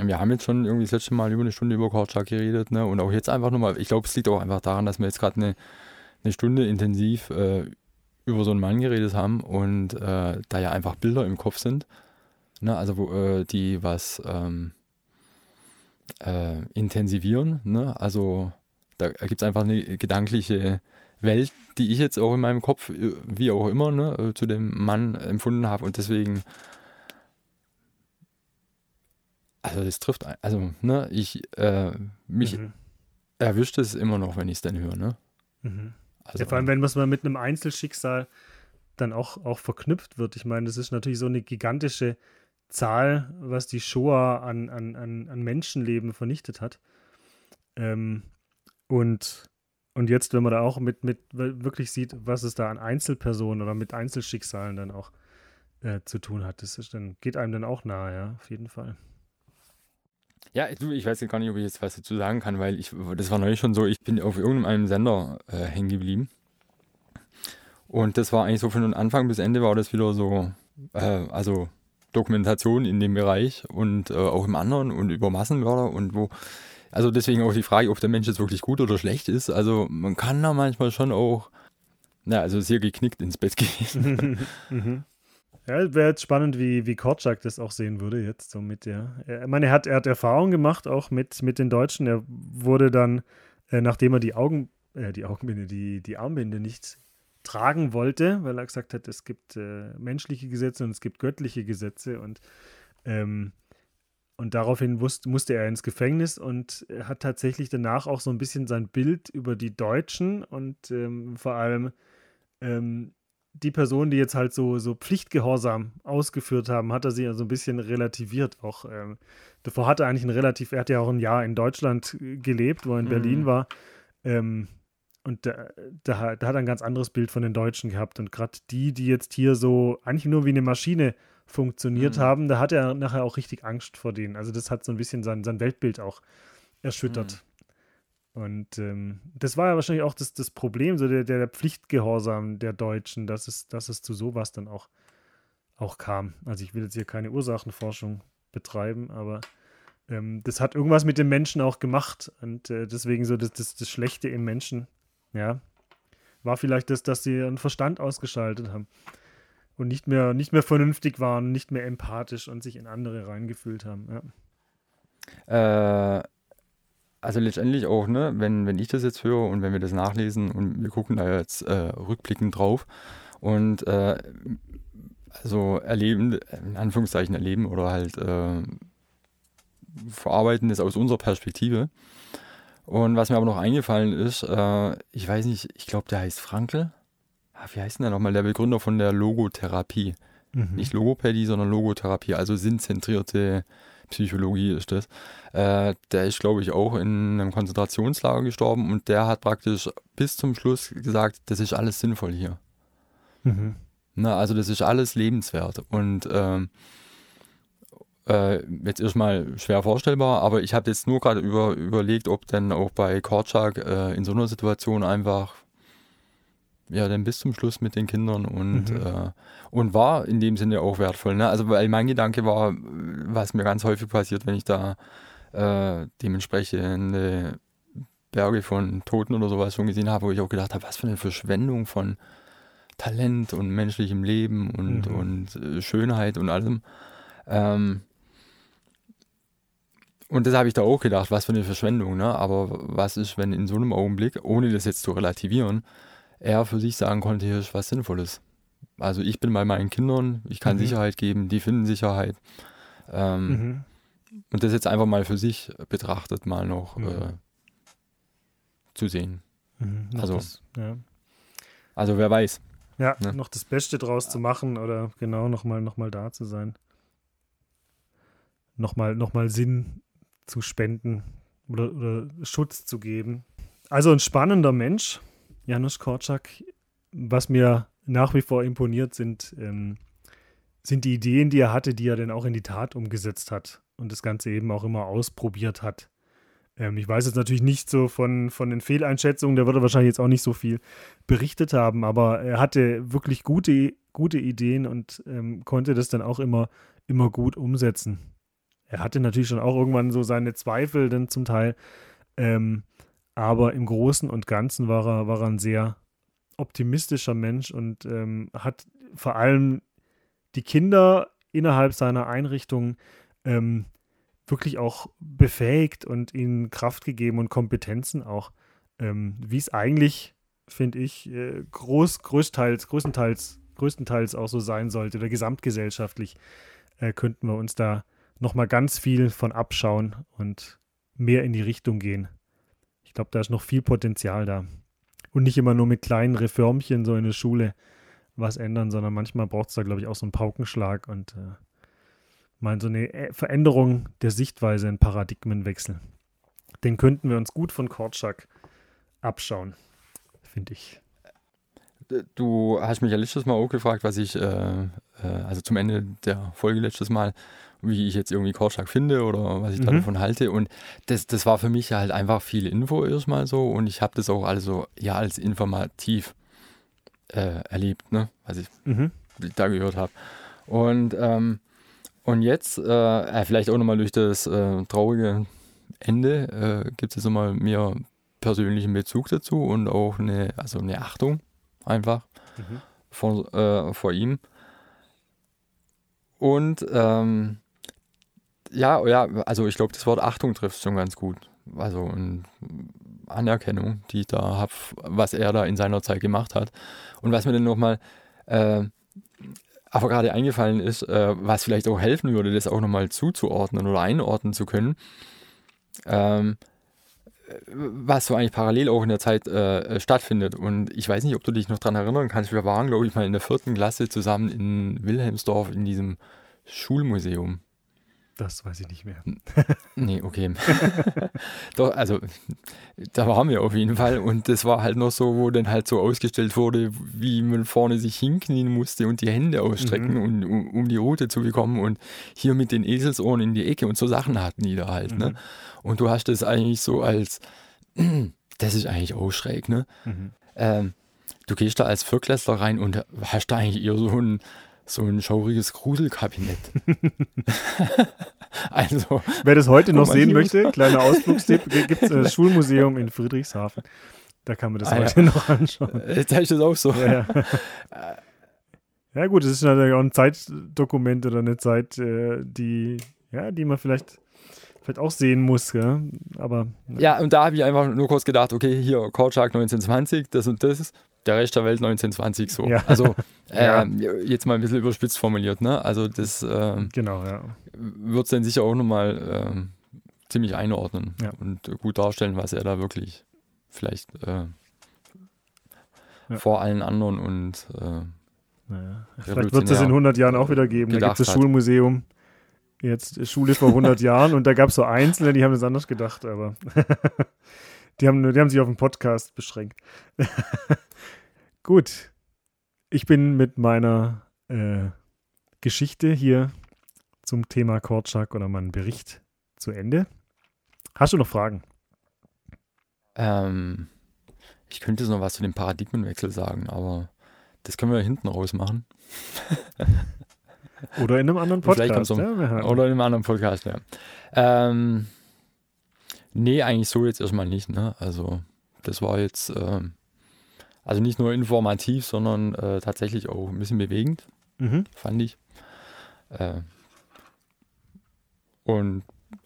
wir haben jetzt schon irgendwie das letzte Mal über eine Stunde über Korczak geredet, ne? Und auch jetzt einfach nochmal, ich glaube, es liegt auch einfach daran, dass wir jetzt gerade eine, eine Stunde intensiv äh, über so einen Mann geredet haben und äh, da ja einfach Bilder im Kopf sind, ne? Also wo, äh, die was ähm, äh, intensivieren, ne? Also da gibt es einfach eine gedankliche Welt, die ich jetzt auch in meinem Kopf, äh, wie auch immer, ne, äh, zu dem Mann empfunden habe und deswegen also das trifft, also, ne, ich, äh, mich mhm. erwischt es immer noch, wenn ich es dann höre, ne? Mhm. Also, ja, vor allem, wenn man es mal mit einem Einzelschicksal dann auch, auch verknüpft wird. Ich meine, das ist natürlich so eine gigantische Zahl, was die Shoah an, an, an, an Menschenleben vernichtet hat. Ähm, und, und jetzt, wenn man da auch mit, mit wirklich sieht, was es da an Einzelpersonen oder mit Einzelschicksalen dann auch äh, zu tun hat, das ist dann, geht einem dann auch nahe, ja, auf jeden Fall. Ja, du, ich weiß gar nicht, ob ich jetzt was dazu sagen kann, weil ich, das war neulich schon so, ich bin auf irgendeinem Sender äh, hängen geblieben. Und das war eigentlich so von Anfang bis Ende war das wieder so, äh, also Dokumentation in dem Bereich und äh, auch im anderen und über Massenmörder und wo, also deswegen auch die Frage, ob der Mensch jetzt wirklich gut oder schlecht ist. Also man kann da manchmal schon auch, na, also sehr geknickt ins Bett gehen. Ja, wäre jetzt spannend, wie, wie Korczak das auch sehen würde jetzt so mit der. Ich meine, er hat, er hat Erfahrung gemacht auch mit, mit den Deutschen. Er wurde dann, äh, nachdem er die Augen, äh, die Augenbinde, die, die Armbinde nicht tragen wollte, weil er gesagt hat, es gibt äh, menschliche Gesetze und es gibt göttliche Gesetze und ähm, und daraufhin wusste, musste er ins Gefängnis und hat tatsächlich danach auch so ein bisschen sein Bild über die Deutschen und ähm, vor allem ähm, die Personen, die jetzt halt so, so Pflichtgehorsam ausgeführt haben, hat er sie ja so ein bisschen relativiert. Auch ähm, davor hat er eigentlich ein relativ, er hat ja auch ein Jahr in Deutschland äh, gelebt, wo er in mhm. Berlin war. Ähm, und da, da, da, hat er ein ganz anderes Bild von den Deutschen gehabt. Und gerade die, die jetzt hier so eigentlich nur wie eine Maschine funktioniert mhm. haben, da hat er nachher auch richtig Angst vor denen. Also das hat so ein bisschen sein, sein Weltbild auch erschüttert. Mhm. Und ähm, das war ja wahrscheinlich auch das, das Problem, so der, der Pflichtgehorsam der Deutschen, dass es, dass es zu sowas dann auch, auch kam. Also ich will jetzt hier keine Ursachenforschung betreiben, aber ähm, das hat irgendwas mit dem Menschen auch gemacht. Und äh, deswegen so das, das, das Schlechte im Menschen, ja, war vielleicht das, dass sie ihren Verstand ausgeschaltet haben und nicht mehr, nicht mehr vernünftig waren, nicht mehr empathisch und sich in andere reingefühlt haben. Ja. Äh, also letztendlich auch, ne, wenn, wenn ich das jetzt höre und wenn wir das nachlesen und wir gucken da jetzt äh, rückblickend drauf und äh, also erleben, in Anführungszeichen erleben oder halt äh, verarbeiten das aus unserer Perspektive. Und was mir aber noch eingefallen ist, äh, ich weiß nicht, ich glaube, der heißt Frankl. Ah, wie heißt denn der nochmal? Der Begründer von der Logotherapie. Mhm. Nicht Logopädie, sondern Logotherapie, also sinnzentrierte Psychologie ist das. Äh, der ist, glaube ich, auch in einem Konzentrationslager gestorben und der hat praktisch bis zum Schluss gesagt, das ist alles sinnvoll hier. Mhm. Na, also das ist alles lebenswert. Und ähm, äh, jetzt erstmal schwer vorstellbar, aber ich habe jetzt nur gerade über, überlegt, ob denn auch bei Korczak äh, in so einer Situation einfach ja dann bis zum Schluss mit den Kindern und, mhm. äh, und war in dem Sinne auch wertvoll. Ne? Also weil mein Gedanke war, was mir ganz häufig passiert, wenn ich da äh, dementsprechende Berge von Toten oder sowas schon gesehen habe, wo ich auch gedacht habe, was für eine Verschwendung von Talent und menschlichem Leben und, mhm. und äh, Schönheit und allem. Ähm, und das habe ich da auch gedacht, was für eine Verschwendung, ne? Aber was ist, wenn in so einem Augenblick, ohne das jetzt zu relativieren, er für sich sagen konnte, hier ist was Sinnvolles. Also ich bin bei meinen Kindern, ich kann mhm. Sicherheit geben, die finden Sicherheit. Ähm, mhm. Und das jetzt einfach mal für sich betrachtet, mal noch mhm. äh, zu sehen. Mhm. Also, das, ja. also wer weiß. Ja, ne? noch das Beste draus ja. zu machen oder genau nochmal noch mal da zu sein. Nochmal noch mal Sinn zu spenden oder, oder Schutz zu geben. Also ein spannender Mensch, Janusz Korczak. Was mir nach wie vor imponiert, sind, ähm, sind die Ideen, die er hatte, die er dann auch in die Tat umgesetzt hat und das Ganze eben auch immer ausprobiert hat. Ähm, ich weiß jetzt natürlich nicht so von, von den Fehleinschätzungen, da wird er wahrscheinlich jetzt auch nicht so viel berichtet haben, aber er hatte wirklich gute, gute Ideen und ähm, konnte das dann auch immer, immer gut umsetzen. Er hatte natürlich schon auch irgendwann so seine Zweifel, denn zum Teil, ähm, aber im Großen und Ganzen war er, war er ein sehr optimistischer Mensch und ähm, hat vor allem die Kinder innerhalb seiner Einrichtung ähm, wirklich auch befähigt und ihnen Kraft gegeben und Kompetenzen auch, ähm, wie es eigentlich, finde ich, äh, groß, größtenteils, größtenteils, größtenteils auch so sein sollte oder gesamtgesellschaftlich äh, könnten wir uns da nochmal ganz viel von abschauen und mehr in die Richtung gehen. Ich glaube, da ist noch viel Potenzial da. Und nicht immer nur mit kleinen Reformchen so in der Schule was ändern, sondern manchmal braucht es da, glaube ich, auch so einen Paukenschlag und äh, mal so eine äh, Veränderung der Sichtweise, ein Paradigmenwechsel. Den könnten wir uns gut von Korczak abschauen, finde ich. Du hast mich ja letztes Mal auch gefragt, was ich, äh, äh, also zum Ende der Folge letztes Mal, wie ich jetzt irgendwie Korschak finde oder was ich mhm. davon halte. Und das, das war für mich halt einfach viel Info erstmal so und ich habe das auch also ja als informativ äh, erlebt, ne? was ich mhm. da gehört habe. Und, ähm, und jetzt, äh, vielleicht auch nochmal durch das äh, traurige Ende, äh, gibt es nochmal mehr persönlichen Bezug dazu und auch eine, also eine Achtung einfach mhm. vor, äh, vor ihm. Und ähm, ja, ja, also ich glaube, das Wort Achtung trifft schon ganz gut. Also und Anerkennung, die ich da habe, was er da in seiner Zeit gemacht hat. Und was mir dann nochmal äh, aber gerade eingefallen ist, äh, was vielleicht auch helfen würde, das auch nochmal zuzuordnen oder einordnen zu können. Ähm, was so eigentlich parallel auch in der Zeit äh, stattfindet. Und ich weiß nicht, ob du dich noch daran erinnern kannst. Wir waren, glaube ich, mal in der vierten Klasse zusammen in Wilhelmsdorf in diesem Schulmuseum. Das weiß ich nicht mehr. nee, okay. Doch, also da waren wir auf jeden Fall und das war halt noch so, wo dann halt so ausgestellt wurde, wie man vorne sich hinknien musste und die Hände ausstrecken, mhm. und, um, um, die Route zu bekommen und hier mit den Eselsohren in die Ecke und so Sachen hatten die da halt. Ne? Mhm. Ne? Und du hast das eigentlich so als, das ist eigentlich auch schräg, ne? Mhm. Ähm, du gehst da als Vierklässler rein und hast da eigentlich eher so ein so ein schauriges Gruselkabinett. also, Wer das heute noch sehen möchte, kleiner Ausflugstipp, gibt es das Schulmuseum in Friedrichshafen. Da kann man das ah, heute ja. noch anschauen. Äh, da ist das auch so. Ja, ja. ja, gut, es ist natürlich auch ein Zeitdokument oder eine Zeit, äh, die, ja, die man vielleicht vielleicht auch sehen muss, ja. Aber. Ja, und da habe ich einfach nur kurz gedacht, okay, hier Korczak 1920, das und das, der Rest der Welt 1920 so. Ja. Äh, jetzt mal ein bisschen überspitzt formuliert, ne? Also das äh, genau, ja. wird es dann sicher auch nochmal äh, ziemlich einordnen ja. und gut darstellen, was er da wirklich vielleicht äh, vor allen anderen und äh, naja. Vielleicht wird es das in 100 Jahren auch wieder geben. Da gibt es das Schulmuseum jetzt Schule vor 100 Jahren und da gab es so Einzelne, die haben das anders gedacht, aber die, haben, die haben sich auf den Podcast beschränkt. Gut, ich bin mit meiner äh, Geschichte hier zum Thema Korczak oder meinem Bericht zu Ende. Hast du noch Fragen? Ähm, ich könnte noch was zu dem Paradigmenwechsel sagen, aber das können wir hinten raus machen. Oder in einem anderen Podcast. Um, ja, oder in einem anderen Podcast, ja. Ähm, nee, eigentlich so jetzt erstmal nicht. Ne? Also, das war jetzt ähm, also nicht nur informativ, sondern äh, tatsächlich auch ein bisschen bewegend, mhm. fand ich. Äh, und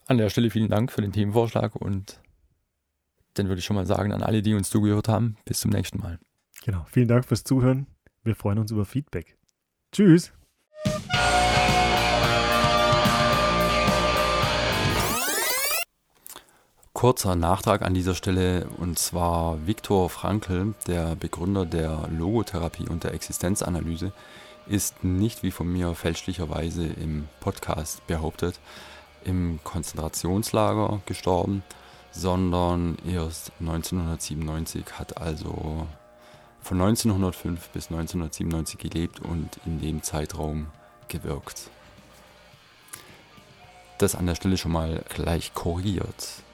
an der Stelle vielen Dank für den Themenvorschlag und dann würde ich schon mal sagen an alle, die uns zugehört haben, bis zum nächsten Mal. Genau, vielen Dank fürs Zuhören. Wir freuen uns über Feedback. Tschüss. Kurzer Nachtrag an dieser Stelle und zwar Viktor Frankl, der Begründer der Logotherapie und der Existenzanalyse, ist nicht wie von mir fälschlicherweise im Podcast behauptet im Konzentrationslager gestorben, sondern erst 1997 hat also von 1905 bis 1997 gelebt und in dem Zeitraum gewirkt. Das an der Stelle schon mal gleich korrigiert.